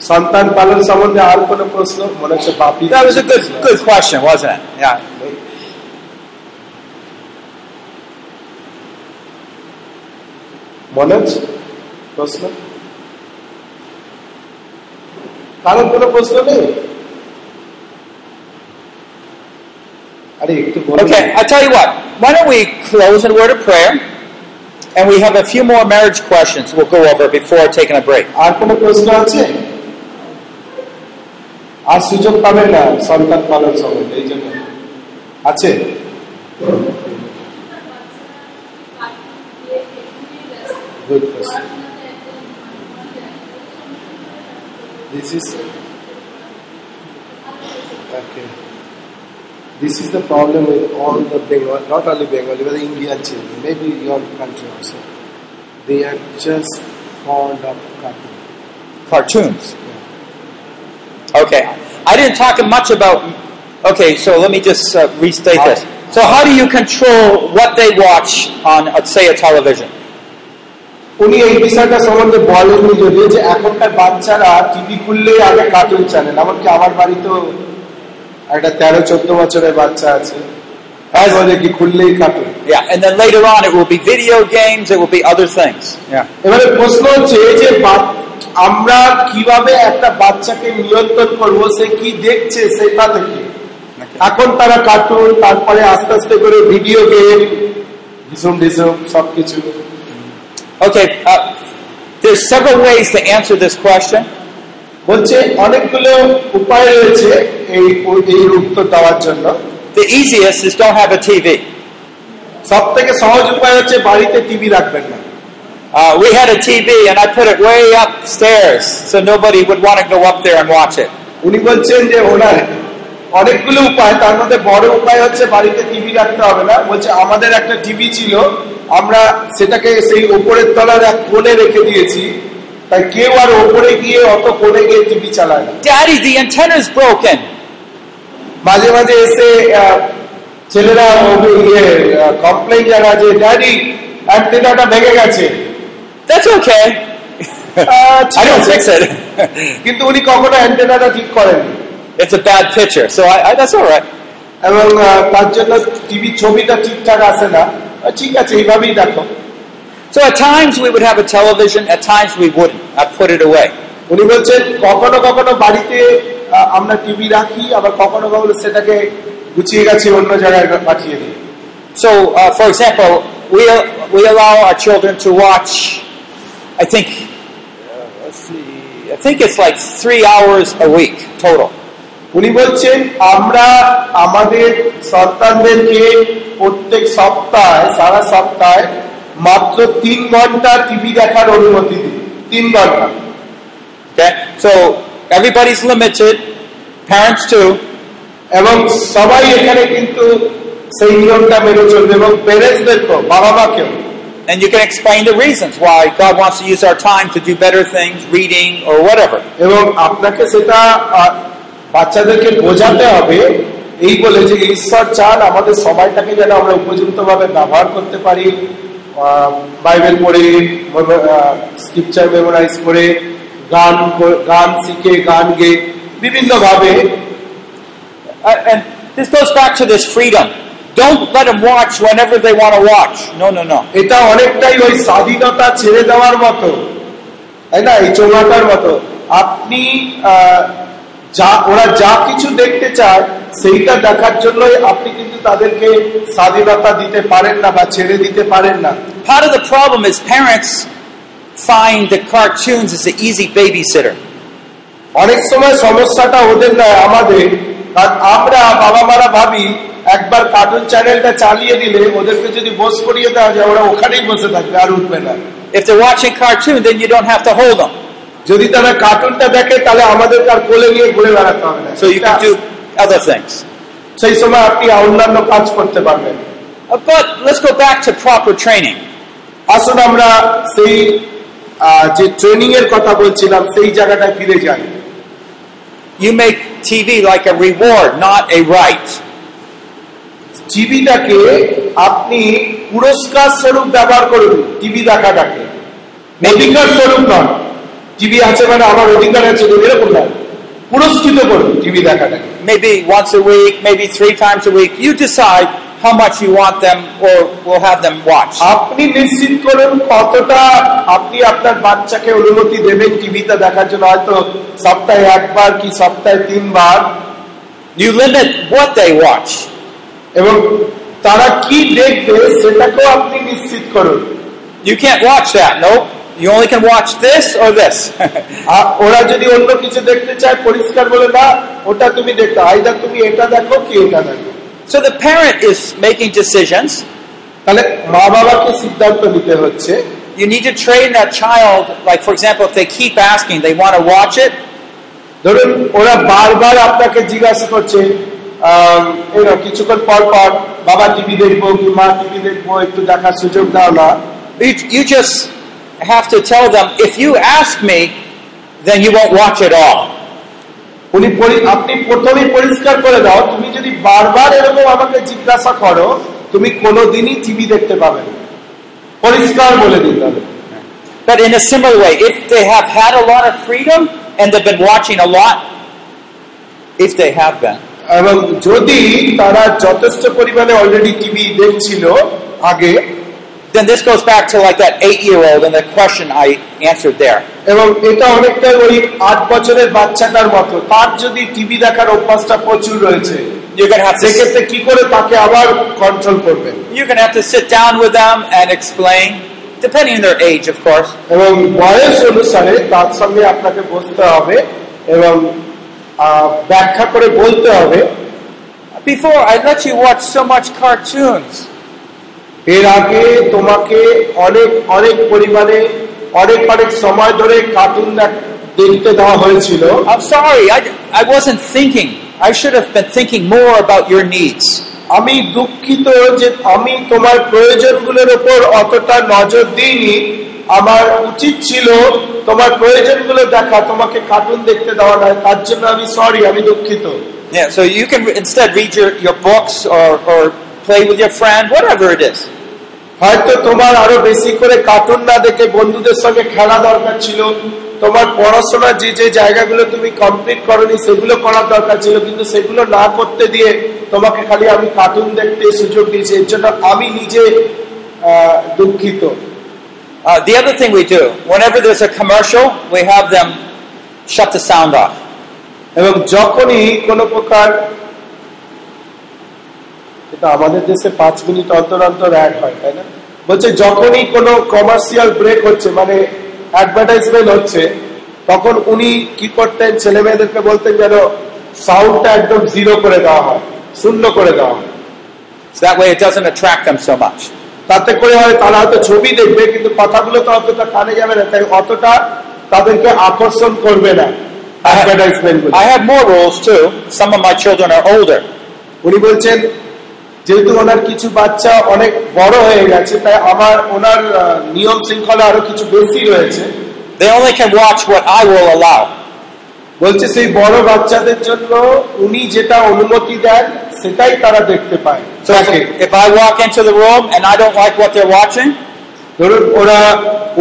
সন্তান পালন সম্বন্ধে আর কোনো প্রশ্ন মনে হচ্ছে Bapi That was a good good question, wasn't it? Yeah. মনে হচ্ছে প্রশ্ন কারণ কোনো প্রশ্ন নেই Okay, I'll tell you what. Why don't we close in a word of prayer? And we have a few more marriage questions we'll go over before taking a break. আর কোনো প্রশ্ন আছে আর সুযোগ পাবেন না সন্তান পালন সম্বন্ধে এই জন্য আছে Good question. This is okay. This is the problem with all the Bengal, not only Bengali, but the Indian children, maybe your country also. They are just fond of cartoon. Cartoons. Okay. I didn't talk much about. Okay, so let me just uh, restate this. So, how do you control what they watch on, uh, say, a television? উনি এই বিষয়টা সম্বন্ধে বলেননি যদিও যে এখনকার বাচ্চারা TV খুললেই আগে কার্টুন চ্যানেল এমনকি আমার বাড়িতেও একটা তেরো চোদ্দ বছরের বাচ্চা আছে বলে কি খুললেই cartoon Yeah, and then later on it will be video games, it will be other things. Yeah. এবারে প্রশ্ন হচ্ছে যে বা- আমরা কীভাবে একটা বাচ্চাকে নিয়ন্ত্রণ করব সে কি দেখছে সেটা থেকে এখন তারা কার্টুন তারপরে আস্তে আস্তে করে ভিডিও গেম ভীষণ ভীষণ সবকিছু Okay, uh, there's several ways to answer this question. বলছে অনেকগুলো উপায় রয়েছে এই এই উত্তর দেওয়ার জন্য The easiest is don't have a TV. সব থেকে সহজ উপায় হচ্ছে বাড়িতে টিভি রাখবেন না Uh, we had a TV and I put it way upstairs so nobody would want to go up there and watch it. উনি বলছেন যে ওনার অনেকগুলো উপায় তার মধ্যে বড় উপায় হচ্ছে বাড়িতে টিভি রাখতে হবে না বলছে আমাদের একটা টিভি ছিল আমরা সেটাকে সেই উপরের তলার এক কোণে রেখে দিয়েছি তাই কেউ আর ওপরে গিয়ে অত কোণে গিয়ে টিভি চালায় না Daddy, the antenna's broken. মাঝে মাঝে এসে আহ, ছেলেরা ইয়ে কমপ্লেন জানায় যে ড্যাডি অ্যান্টেনাটা ভেঙে গেছে That's okay. আহ, I ঠিক don't আছে। fix it. কিন্তু উনি কখনো অ্যান্টেনাটা ঠিক করেননি it's a bad picture, so I, I, that's all right. এবং আহ, তার জন্য টিভি ছবিটা ঠিকঠাক আসে না আহ, ঠিক আছে এইভাবেই দেখো So at times we would have a television, at times we wouldn't. I put it away. উনি বলছেন কখনো কখনো বাড়িতে আহ, আমরা টিভি রাখি আবার কখনো কখনো সেটাকে গুছিয়ে গেছি অন্য জায়গায় পাঠিয়ে দিই So, uh, for example, we, we allow our children to watch, I think, uh, let's see, I think it's like three hours a week total. উনি বলছেন আমরা আমাদের সন্তানদেরকে প্রত্যেক সপ্তাহে সারা সপ্তাহে মাত্র তিন ঘণ্টা টিভি দেখার অনুমতি দিই তিন ঘণ্টা Okay? So, everybody's limited, parents too. এবং সবাই এখানে কিন্তু সেই নিয়মটা মেনে চলবে এবং প্যারেন্টসদেরকেও বাবা মাকেও And you can explain the reasons why God wants to use our time to do better things, reading or whatever. এবং আপনাকে সেটা বাচ্চাদেরকে বোঝাতে হবে এই বলে যে ঈশ্বর চান আমাদের সময়টাকে যেন আমরা উপযুক্ত ভাবে ব্যবহার করতে পারি বাইবেল পড়ে স্ক্রিপচার মেমোরাইজ করে গান গান শিখে গান গেয়ে বিভিন্ন ভাবে Uh, this goes back to this freedom. Don't let them watch whenever they want to watch. No, no, no. এটা অনেকটাই ওই স্বাধীনতা ছেড়ে দেওয়ার মতো তাই না এই চোঙাটার মতো আপনি যা ওরা যা কিছু দেখতে চায় সেইটা দেখার জন্যই আপনি কিন্তু তাদেরকে স্বাধীনতা দিতে পারেন না বা ছেড়ে দিতে পারেন না Part of the problem is parents find the cartoons as an easy babysitter. অনেক সময় সমস্যাটা ওদের নয় আমাদের আমরা বাবা মারা ভাবি একবার কার্টুন চ্যানেলটা চালিয়ে দিলে ওদেরকে যদি বস করিয়ে দেওয়া যায় ওরা ওখানেই বসে থাকবে আর উঠবে না If they're watching cartoon, then you don't have to hold them. যদি তারা কার্টুনটা দেখে তাহলে আমাদের তার কোলে নিয়ে ঘুরে বেড়াতে হবে না So you can do other things. সেই সময় আপনি অন্যান্য কাজ করতে পারবেন Uh, But let's go back to proper training. আসুন আমরা সেই আহ, যে ট্রেনিং এর কথা বলছিলাম সেই জায়গাটায় ফিরে যাই You make TV like a reward, not a right. টিভিটাকে আপনি পুরস্কার স্বরূপ ব্যবহার করুন টিভি দেখাটাকে অধিকার স্বরূপ নয় টিভি আছে মানে আমার অধিকার আছে এরকম নয় পুরস্কৃত করুন টিভি দেখাটাকে Maybe once a week, maybe three times a week. You decide how much you want them or will have them watch. আপনি নিশ্চিত করুন কতটা আপনি আপনার বাচ্চাকে অনুমতি দেবেন টিভিতে দেখার জন্য হয়তো সপ্তাহে একবার কি সপ্তাহে তিনবার You limit what they watch. এবং তারা কি দেখবে সেটাকেও আপনি নিশ্চিত করুন You can't watch that. Nope. You only can watch this or this. আর ওরা যদি অন্য কিছু দেখতে চায় পরিষ্কার বলে না ওটা তুমি দেখতে আইদার তুমি এটা দেখো কি এটা দেখো so the parent is making decisions. তাহলে মা বাবাকে সিদ্ধান্ত নিতে হচ্ছে You need to train that child, like for example, if they keep asking, they want to watch it, ধরুন ওরা বারবার আপনাকে জিজ্ঞাসা করছে আম, এই নাও, কিছুক্ষণ পর পর বাবা টিভি দেখবো কি মা টিভি দেখবো একটু দেখার সুযোগ দাও না you, you just have to tell them, if you ask me, then you won't watch it all. উনি আপনি প্রথমেই পরিষ্কার করে দাও তুমি যদি বারবার এরকম আমাকে জিজ্ঞাসা করো তুমি কোনোদিনই টিভি দেখতে পাবে না পরিষ্কার বলে দিতে হবে But in a similar way, if they have had a lot of freedom and they've been watching a lot, if they have been, এবং যদি তারা যথেষ্ট পরিমাণে অলরেডি টিভি দেখছিল আগে then this goes back to like that eight-year-old and the question I answered there. এবং এটা অনেকটা ওই আট বছরের বাচ্চাটার মতো তার যদি টিভি দেখার অভ্যাসটা প্রচুর রয়েছে You're gonna have to সেক্ষেত্রে কি করে তাকে আবার কন্ট্রোল করবেন you're gonna have to sit down with them and explain, depending on their age, of course. এবং বয়স অনুসারে তার সঙ্গে আপনাকে বসতে হবে এবং আহ, ব্যাখ্যা করে বলতে হবে Before I let you watch so much cartoons. এর আগে তোমাকে অনেক অনেক পরিমাণে অনেক অনেক সময় ধরে কার্টুন দেখতে দেওয়া হয়েছিল I'm sorry, I, I wasn't thinking. I should have been thinking more about your needs. আমি দুঃখিত যে আমি তোমার প্রয়োজনগুলোর উপর অতটা নজর দিইনি আমার উচিত ছিল তোমার প্রয়োজনগুলো দেখা তোমাকে কার্টুন দেখতে দেওয়া নয় তার জন্য আমি সরি আমি দুঃখিত Yeah, so you can instead read your, your books or, or play with your friend, whatever it is. হয়তো তোমার আরও বেশি করে কার্টুন না দেখে বন্ধুদের সঙ্গে খেলা দরকার ছিল। তোমার পড়াশোনা যে যে জায়গাগুলো তুমি কমপ্লিট করনি সেগুলো করার দরকার ছিল। কিন্তু সেগুলো না করতে দিয়ে তোমাকে খালি আমি কার্টুন দেখতে সুযোগ দিয়েছি। এর জন্য আমি নিজে দুঃখিত। Uh, the other thing we do, whenever there's a commercial, we have them shut the sound off. এবং যখনই কোনো প্রকার এটা আমাদের দেশে পাঁচ মিনিট অন্তর অন্তর অ্যাড হয় তাই না বলছে যখনই কোনো কমার্শিয়াল ব্রেক হচ্ছে মানে অ্যাডভার্টাইজমেন্ট হচ্ছে তখন উনি কি করতেন ছেলে মেয়েদেরকে বলতেন যেন সাউন্ডটা একদম জিরো করে দেওয়া হয় শূন্য করে দেওয়া হয় that way it doesn't attract them so much. তাতে করে হয় তারা হয়তো ছবি দেখবে কিন্তু কথাগুলো তো অতটা কানে যাবে না তাই অতটা তাদেরকে আকর্ষণ করবে না I have more rules too. Some of my children are older. উনি বলছেন যেহেতু ওনার কিছু বাচ্চা অনেক বড় হয়ে গেছে তাই আমার ওনার নিয়ম শৃঙ্খলা আরও কিছু বেশি রয়েছে They only can watch what I will allow. বলছে সেই বড় বাচ্চাদের জন্য উনি যেটা অনুমতি দেন সেটাই তারা দেখতে পায় So if, I walk into the room and I don't like what they're watching, ধরুন ওরা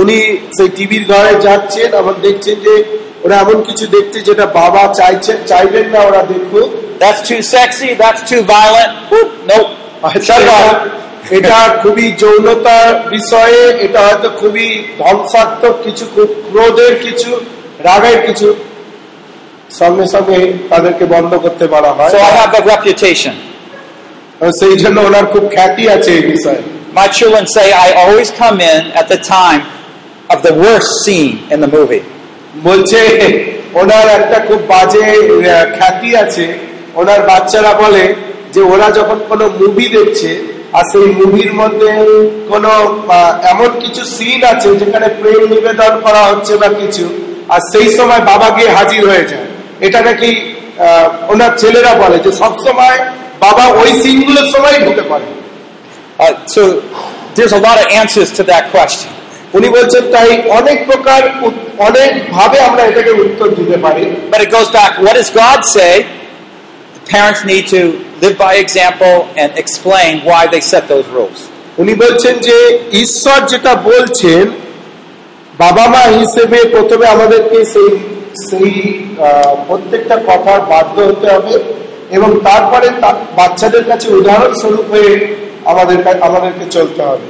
উনি সেই টিভির ঘরে যাচ্ছেন এবং দেখছেন যে ওরা এমন কিছু দেখছে যেটা বাবা চাইছেন চাইবেন না ওরা দেখুক that's too sexy, that's too violent. Whoop, off. এটা খুবই যৌনতার বিষয়ে এটা হয়তো খুবই ধ্বংসাত্মক কিছু ক্রোধের কিছু রাগের কিছু। সঙ্গে সঙ্গে তাদেরকে বন্ধ করতে বলা হয়। সেই জন্য ওনার খুব খ্যাতি আছে এই বিষয়ে। My children say I always come in at the time of the worst scene in the movie. বলছে ওনার একটা খুব বাজে খ্যাতি আছে। ওনার বাচ্চারা বলে যে ওরা যখন কোনো মুভি দেখছে আর সেই মুভির মধ্যে কোনো এমন কিছু সিন আছে যেখানে প্রেম নিবেদন করা হচ্ছে বা কিছু আর সেই সময় বাবা গিয়ে হাজির হয়ে যায় এটা নাকি ওনার ছেলেরা বলে যে সব সময় বাবা ওই সিনগুলোর সময় ঢুকে পড়ে Uh, so there's a lot of answers to that question. উনি বলছেন তাই অনেক প্রকার অনেক ভাবে আমরা এটাকে উত্তর দিতে পারি But it goes back, what does God say? The parents need to live by example and explain why they set those rules. উনি বলছেন যে ঈশ্বর যেটা বলছেন বাবা মা হিসেবে প্রথমে আমাদেরকে সেই সেই প্রত্যেকটা কথার বাধ্য হতে হবে এবং তারপরে বাচ্চাদের কাছে উদাহরণস্বরূপ হয়ে আমাদের আমাদেরকে চলতে হবে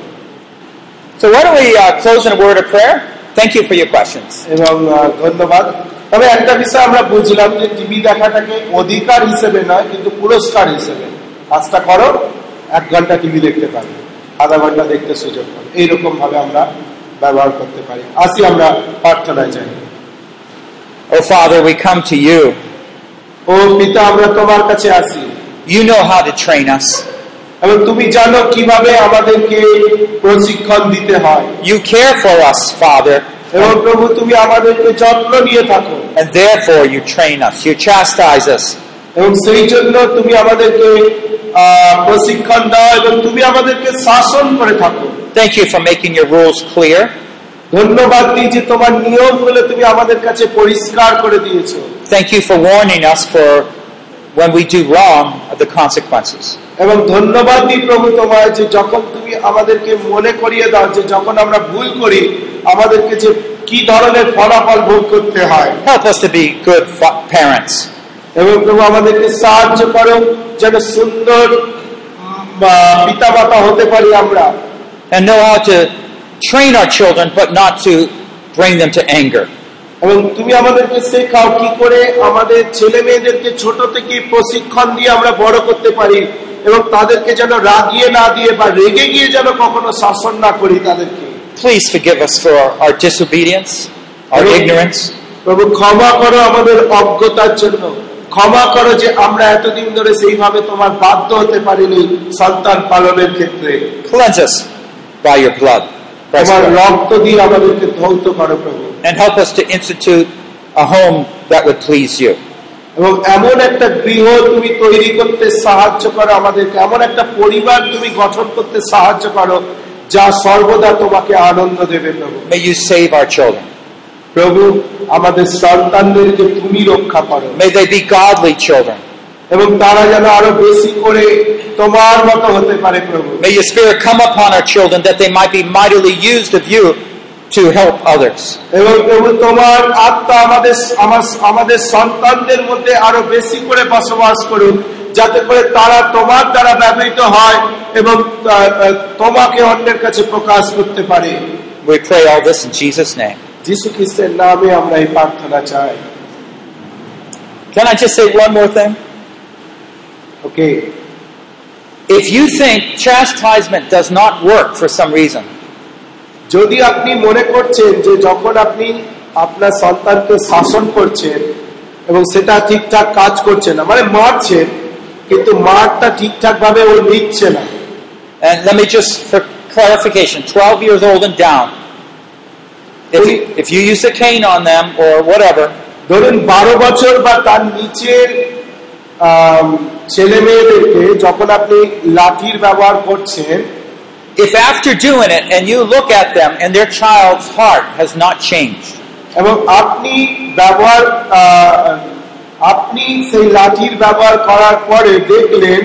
So why don't we uh, close in a word of prayer? Thank you for your questions. এবং ধন্যবাদ তবে একটা বিষয় আমরা বুঝলাম যে টিভি দেখাটাকে অধিকার হিসেবে নয় কিন্তু পুরস্কার হিসেবে কাজটা করো এক ঘণ্টা টিভি দেখতে পারো আধা ঘণ্টা দেখতে সুযোগ পাবে এইরকম ভাবে আমরা ব্যবহার করতে পারি আসি আমরা প্রার্থনায় যাই ও Father, we come to you. ও পিতা আমরা তোমার কাছে আসি You know how to train us. এবং তুমি জানো কিভাবে আমাদেরকে প্রশিক্ষণ দিতে হয় You care for us, Father, এবং প্রভু তুমি আমাদেরকে যত্ন নিয়ে থাকো and therefore you train us. You chastise us. এবং সেই জন্য তুমি আমাদেরকে আহ, প্রশিক্ষণ দাও এবং তুমি আমাদেরকে শাসন করে থাকো Thank you for making your rules clear. ধন্যবাদ দিই যে তোমার নিয়মগুলো তুমি আমাদের কাছে পরিষ্কার করে দিয়েছো Thank you for warning us for when we do wrong of the consequences. এবং ধন্যবাদ দিই প্রভু তোমায় যে যখন তুমি আমাদেরকে মনে করিয়ে দাও যে যখন আমরা ভুল করি আমাদেরকে যে কি ধরনের ফলাফল ভোগ করতে হয় Help us to be good parents. এবং প্রভু আমাদেরকে সাহায্য করো যেন সুন্দর পিতা মাতা হতে পারি আমরা and know how to train our children, but not to bring them to anger. এবং তুমি আমাদেরকে শেখাও কি করে আমাদের ছেলে মেয়েদেরকে ছোট থেকে প্রশিক্ষণ দিয়ে আমরা বড় করতে পারি এবং তাদেরকে যেন রাগিয়ে না দিয়ে বা রেগে গিয়ে যেন কখনো শাসন না করি তাদেরকে Please forgive us for our, disobedience, our ignorance. প্রভু ক্ষমা করো আমাদের অজ্ঞতার জন্য ক্ষমা করো যে আমরা এতদিন ধরে সেইভাবে তোমার বাধ্য হতে পারিনি সন্তান পালনের ক্ষেত্রে Cleanse us by your blood. And help us to institute a home that would please you. এবং এমন একটা গৃহ তুমি তৈরি করতে সাহায্য করো আমাদেরকে এমন একটা পরিবার তুমি গঠন করতে সাহায্য করো যা সর্বদা তোমাকে আনন্দ দেবে প্রভু May you save our children. প্রভু আমাদের সন্তানদেরকে তুমি রক্ষা করো May they be godly children. এবং তারা যেন আরও বেশি করে তোমার মতো হতে পারে প্রভু May your spirit come upon our children that they might be mightily used of you to help others. এবং প্রভু তোমার আত্মা আমাদের আমার আমাদের সন্তানদের মধ্যে আরও বেশি করে বসবাস করুন যাতে করে তারা তোমার দ্বারা ব্যবহৃত হয় এবং আহ, আহ, তোমাকে অন্যের কাছে প্রকাশ করতে পারে We pray all this in Jesus' name. যিশু খ্রিস্টের নামে আমরা এই প্রার্থনা চাই Can I just say one more thing? Okay If you think chastisement does not work for some reason, যদি আপনি মনে করছেন যে যখন আপনি আপনার সন্তানকে শাসন করছেন এবং সেটা ঠিকঠাক কাজ করছে না মানে মারছেন কিন্তু মারটা ঠিকঠাক ভাবে ও নিচ্ছে না and let me just, for clarification, 12 years old and down, if you, if you use a cane on them or whatever, ধরুন বারো বছর বা তার নিচের আম, ছেলে মেয়েদেরকে যখন আপনি লাঠির ব্যবহার করছেন if after doing it and you look at them and their child's heart has not changed, এবং আপনি ব্যবহার আপনি সেই লাঠির ব্যবহার করার পরে দেখলেন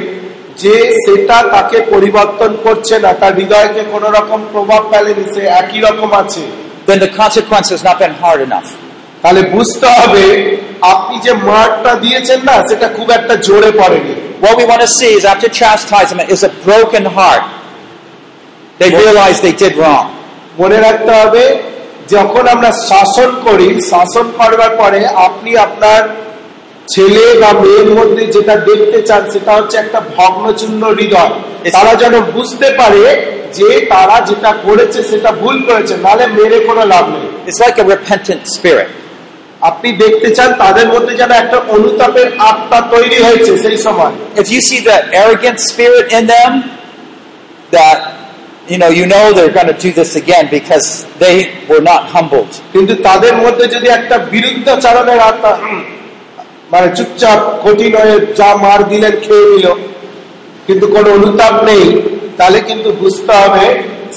যে সেটা তাকে পরিবর্তন করছে না তার হৃদয়কে কোন রকম প্রভাব ফেলেনি সে একই রকম আছে then the consequence has not been hard enough. তাহলে বুঝতে হবে আপনি যে মারটা দিয়েছেন না সেটা খুব একটা জোরে পড়েনি What we want to see is after chastisement is a broken heart. They realize they did wrong. মনে রাখতে হবে যখন আমরা শাসন করি শাসন করবার পরে আপনি আপনার ছেলে বা মেয়ের মধ্যে যেটা দেখতে চান সেটা হচ্ছে একটা ভগ্নচূর্ণ হৃদয় তারা যেন বুঝতে পারে যে তারা যেটা করেছে সেটা ভুল করেছে নালে মেরে কোনো লাভ নেই It's like a repentant spirit. আপনি দেখতে চান তাদের মধ্যে যেন একটা অনুতাপের আত্মা তৈরি হয়েছে সেই সময় If you see that arrogant spirit in them, that you know, you know they're going to do this again because they were not humbled. কিন্তু তাদের মধ্যে যদি একটা বিরুদ্ধাচারণের আত্মা মানে চুপচাপ কঠিন হয়ে যা মার দিলেন খেয়ে নিল কিন্তু কোনো অনুতাপ নেই তাহলে কিন্তু বুঝতে হবে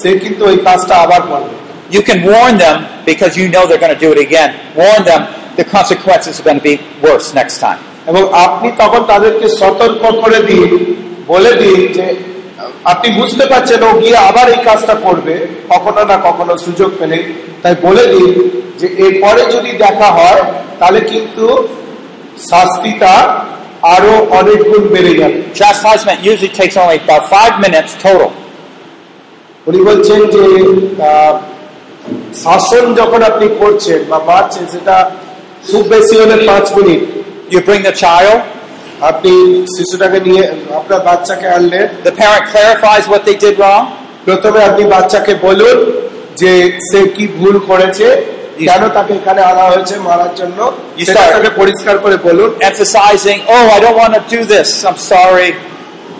সে কিন্তু ওই কাজটা আবার করবে You can warn them because you know they're going to do it again. Warn them the consequences are going to be worse next time. এবং আপনি তখন তাদেরকে সতর্ক করে দিন বলে দিন যে আপনি বুঝতে পারছেন ও গিয়ে আবার এই কাজটা করবে কখনো না কখনো সুযোগ পেলে তাই বলে দিন যে এরপরে যদি দেখা হয় তাহলে কিন্তু শাস্তিটা আরও অনেক গুণ বেড়ে যাবে Chastisement usually takes only about five minutes total. উনি বলছেন যে শাসন যখন আপনি করছেন বা মারছেন সেটা খুব বেশি হলে পাঁচ minute. You bring the child, আপনি শিশুটাকে নিয়ে আপনার বাচ্চাকে আনলেন the parent clarifies what they did wrong, প্রথমে আপনি বাচ্চাকে বলুন যে সে কি ভুল করেছে কেন তাকে এখানে আনা হয়েছে মারার জন্য। You সেটা start- তাকে পরিষ্কার করে বলুন। emphasizing, oh, I don't want to do this, I'm sorry.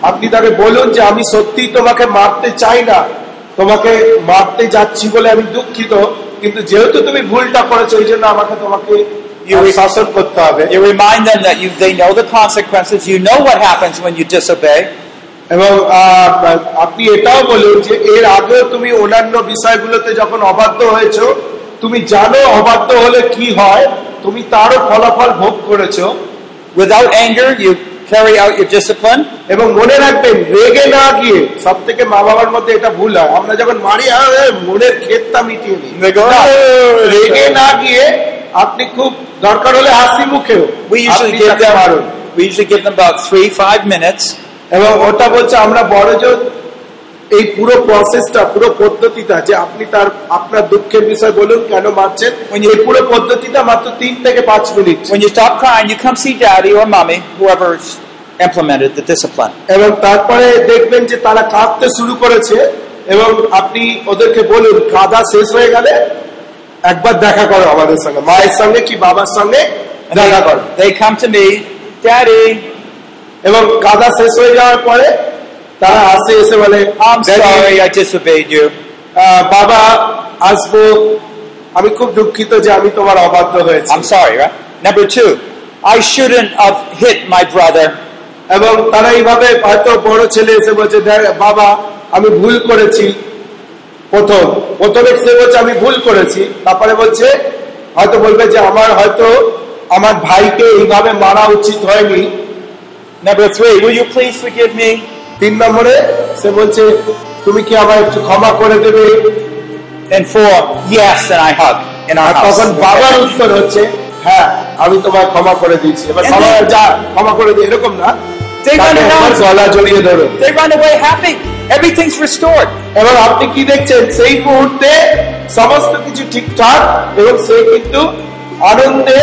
আপনি তাকে বলুন যে আমি সত্যি তোমাকে মারতে চাই না। তোমাকে মারতে যাচ্ছি বলে আমি দুঃখিত কিন্তু যেহেতু তুমি ভুলটা করেছ এই জন্য আমাকে তোমাকে You- শাসন করতে হবে। You remind them that you, they know the consequences, you know what happens when you disobey, এবং আহ, আপনি এটাও বলুন যে এর আগেও তুমি অন্যান্য বিষয়গুলোতে যখন অবাধ্য হয়েছো তুমি জানো অবাধ্য হলে কি হয় তুমি তারও ফলাফল ভোগ করেছ। Without anger, you carry out your discipline. এবং মনে রাখবেন রেগে না গিয়ে সব থেকে মা বাবার মধ্যে এটা ভুল হয়। আমরা যখন মারি মনের ক্ষেতটা মিটিয়ে নিই They go, না, "Oh, রেগে না গিয়ে আপনি খুব দরকার হলে হাসি মুখেও We usually আপনি মারুন। we usually give them about three, five minutes, এবং ওটা বলছে আমরা বড়জন এই পুরো প্রসেসটা পুরো পদ্ধতিটা যে আপনি তার আপনার দুঃখের বিষয় বলুন কেন মারছেন এই পুরো পদ্ধতিটা মাত্র তিন থেকে পাঁচ minute. When you stop crying, you come see daddy or mommy, whoever's implemented the discipline. এবং তারপরে দেখবেন যে তারা কাঁদতে শুরু করেছে এবং আপনি ওদেরকে বলুন কাঁদা শেষ হয়ে গেলে একবার দেখা করো আমাদের সঙ্গে মায়ের সঙ্গে কি বাবার সঙ্গে দেখা করো। they come to me, Daddy, এবং কাদা শেষ হয়ে যাওয়ার পরে তারা আসে এসে বলে I'm "Daddy, sorry I আহ, বাবা আসব আমি খুব দুঃখিত যে আমি তোমার অবাধ্য হয়েছি I'm sorry, right? Number two, I shouldn't have hit my brother. এবং তারা এইভাবে হয়তো বড় ছেলে এসে বলছে বাবা আমি ভুল করেছি প্রথম প্রথমে সে বলছে আমি ভুল করেছি তারপরে বলছে হয়তো বলবে যে আমার হয়তো আমার ভাইকে এইভাবে মারা উচিত হয়নি Number three, will you please forgive me? তিন নম্বরে সে বলছে তুমি কি আমার একটু ক্ষমা করে দেবে And four, yes, and I hug in our আর তখন বাবার উত্তর হচ্ছে হ্যাঁ আমি তোমায় ক্ষমা করে দিয়েছি এবার ক্ষমা যা ক্ষমা করে দিই এরকম না They run around. গলা জড়িয়ে ধরো They run away happy. Everything's restored. এবং আপনি কি দেখছেন সেই মুহূর্তে সমস্ত কিছু ঠিকঠাক এবং সে কিন্তু আনন্দে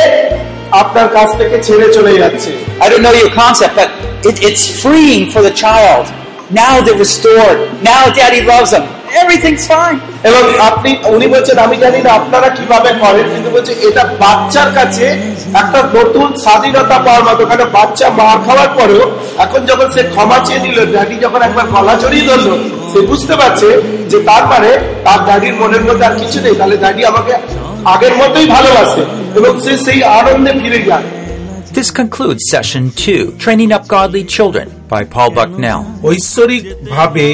আপনার কাছ থেকে ছেড়ে চলে যাচ্ছে I don't know your concept, but it, it's freeing for the child. Now they're restored. Now daddy loves them. Everything's fine. এবং আপনি উনি বলছেন আমি জানি না আপনারা কীভাবে করেন কিন্তু বলছে এটা বাচ্চার কাছে একটা নতুন স্বাধীনতা পাওয়ার মতো কারণ বাচ্চা মার খাওয়ার পরেও এখন যখন সে ক্ষমা চেয়ে দিল ড্যাডি যখন একবার গলা জড়িয়ে ধরলো সে বুঝতে পারছে যে তার মানে তার ড্যাডির মনের মধ্যে আর কিছু নেই তাহলে ড্যাডি আমাকে আগের মতোই ভালোবাসে এবং সে সেই আনন্দে ফিরে যায় This concludes session two, Training Up Godly Children by Paul Bucknell. ঐশ্বরিক ভাবে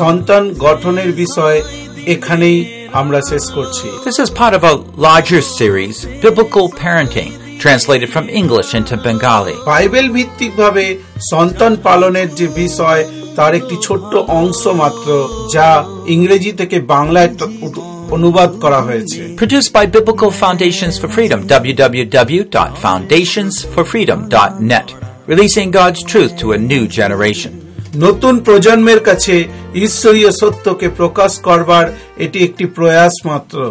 সন্তান গঠনের বিষয় এখানেই আমরা শেষ করছি This is part of a larger series, Biblical Parenting, translated from English into Bengali. Bible ভিত্তিকভাবে সন্তান পালনের যে বিষয় তার একটি ছোট্ট অংশ মাত্র যা ইংরেজি থেকে বাংলায় অনুবাদ করা হয়েছে Produced by Biblical Foundations for Freedom, www.foundationsforfreedom.net, releasing God's truth to a new generation. নতুন প্রজন্মের কাছে ঈশ্বরীয় সত্যকে প্রকাশ করবার এটি একটি প্রয়াস মাত্র